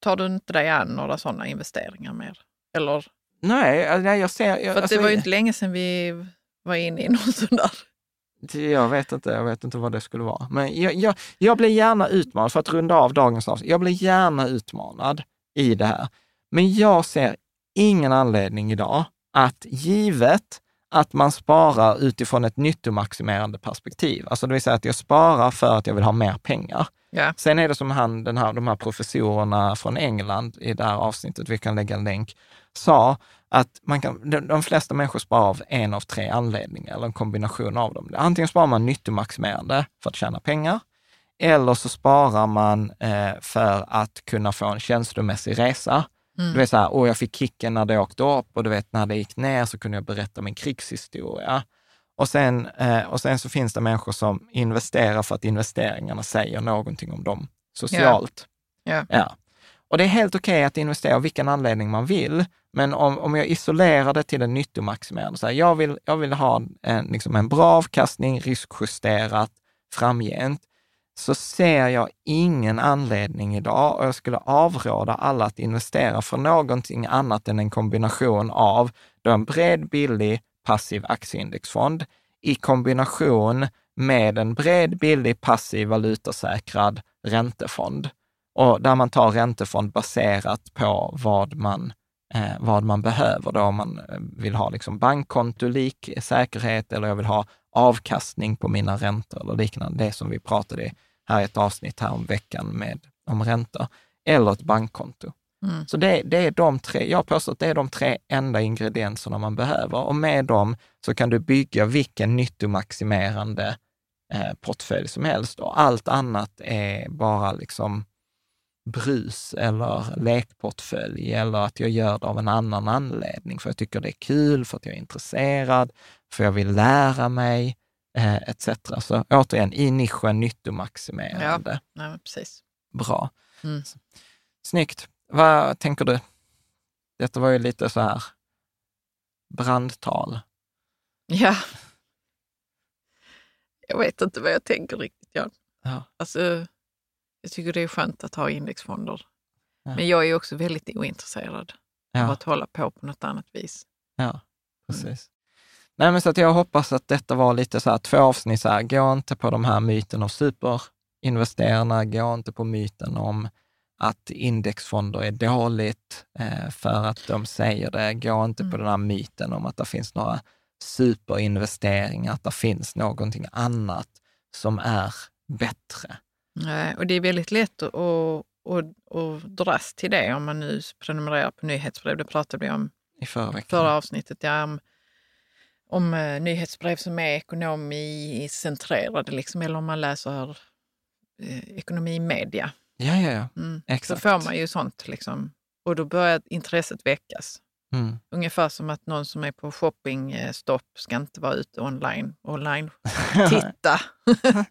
D: tar du inte dig an några sådana investeringar mer? Eller?
C: Nej, alltså, nej, jag ser... Jag,
D: För
C: alltså,
D: det var ju inte länge sedan vi var inne i någon sån där.
C: Jag vet inte, jag vet inte vad det skulle vara. Men jag, jag, jag blir gärna utmanad, för att runda av dagens avsnitt, jag blir gärna utmanad i det här. Men jag ser ingen anledning idag att givet att man sparar utifrån ett nyttomaximerande perspektiv, alltså det vill säga att jag sparar för att jag vill ha mer pengar.
D: Ja.
C: Sen är det som han, den här, de här professorerna från England i det här avsnittet, vi kan lägga en länk, sa att man kan, de, de flesta människor sparar av en av tre anledningar, eller en kombination av dem. Antingen sparar man nyttomaximerande för att tjäna pengar, eller så sparar man eh, för att kunna få en känslomässig resa.
D: Mm.
C: Du vet så här, åh jag fick kicken när det åkte upp och du vet när det gick ner så kunde jag berätta min krigshistoria. Och sen, eh, och sen så finns det människor som investerar för att investeringarna säger någonting om dem socialt.
D: Ja.
C: Ja. Och det är helt okej att investera av vilken anledning man vill, men om, om jag isolerar det till en nyttomaximerande, så här, jag, vill, jag vill ha en, liksom en bra avkastning, riskjusterat framgent, så ser jag ingen anledning idag och jag skulle avråda alla att investera för någonting annat än en kombination av då en bred, billig, passiv aktieindexfond i kombination med en bred, billig, passiv, valutasäkrad räntefond. Och där man tar räntefond baserat på vad man, eh, vad man behöver. Då om man eh, vill ha liksom bankkontolik säkerhet eller jag vill ha avkastning på mina räntor eller liknande. Det som vi pratade här i ett avsnitt här om veckan med, om räntor. Eller ett bankkonto.
D: Mm.
C: Så det, det är de tre, jag påstår att det är de tre enda ingredienserna man behöver och med dem så kan du bygga vilken nyttomaximerande eh, portfölj som helst och allt annat är bara liksom brus eller lekportfölj eller att jag gör det av en annan anledning, för jag tycker det är kul, för att jag är intresserad, för jag vill lära mig, eh, etc. Så återigen, i nischen nyttomaximerande.
D: Nej, men precis.
C: Bra.
D: Mm.
C: Snyggt. Vad tänker du? Detta var ju lite så här brandtal.
D: Ja. Jag vet inte vad jag tänker riktigt, Jan.
C: Ja.
D: Alltså, jag tycker det är skönt att ha indexfonder.
C: Ja.
D: Men jag är också väldigt ointresserad av
C: Ja,
D: att hålla på på något annat vis.
C: ja precis. Nej, men så att jag hoppas att detta var lite så här, två avsnitt så här, gå inte på de här myten av superinvesterarna, gå inte på myten om att indexfonder är dåligt eh, för att de säger det. Gå inte på
D: Mm.
C: den här myten om att det finns några superinvesteringar, att det finns någonting annat som är bättre.
D: Nej, och det är väldigt lätt att, att, att, dras till det om man nu prenumererar på nyhetsbrev. Det pratade vi om
C: I förra
D: förra avsnittet. Ja, om om eh, nyhetsbrev som är ekonomicentrerade, liksom, eller om man läser eh, ekonomimedia.
C: Ja, ja, ja.
D: Mm.
C: Exakt.
D: Så får man ju sånt. Liksom. Och då börjar intresset väckas.
C: Mm.
D: Ungefär som att någon som är på shoppingstopp ska inte vara ute online. online. Titta!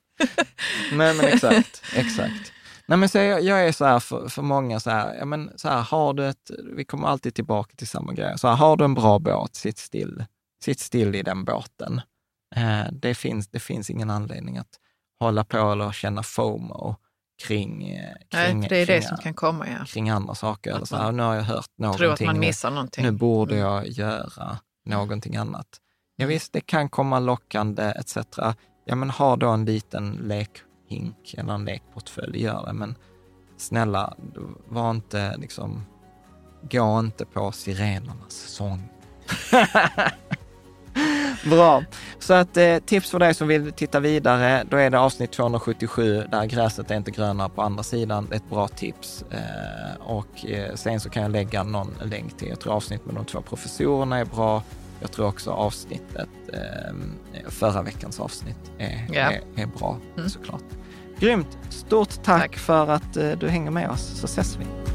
C: Nej, men exakt. exakt. Nej, men så jag, jag är så här för, för många, så här, ja, men så här, har du ett, vi kommer alltid tillbaka till samma grej. Så här, har du en bra båt, sitt still. Sitt still i den båten. Eh, det, finns, det finns ingen anledning att hålla på eller känna FOMO kring, eh,
D: Nej,
C: kring,
D: för det är det
C: kring,
D: som kan komma. Ja.
C: kring andra saker.
D: Att
C: Eller så här, nu har jag hört någonting.
D: Tror att man missar någonting.
C: nu borde
D: Mm.
C: jag göra någonting annat. Ja, visst, det kan komma lockande etc. Ja, men ha då en liten lekhink eller en lekportfölj, gör det. Men snälla, var inte liksom, gå inte på sirenernas sång. Bra. Så att eh, tips för dig som vill titta vidare, då är det avsnitt 277 där gräset är inte grönare på andra sidan. Det är ett bra tips. Eh, och eh, sen så kan jag lägga någon länk till, jag tror avsnitt med de två professorerna är bra. Jag tror också avsnittet, förra veckans avsnitt är,
D: Ja.
C: är, är bra
D: Mm.
C: såklart. Grymt! Stort tack,
D: Tack.
C: för att du hänger med oss, så ses vi.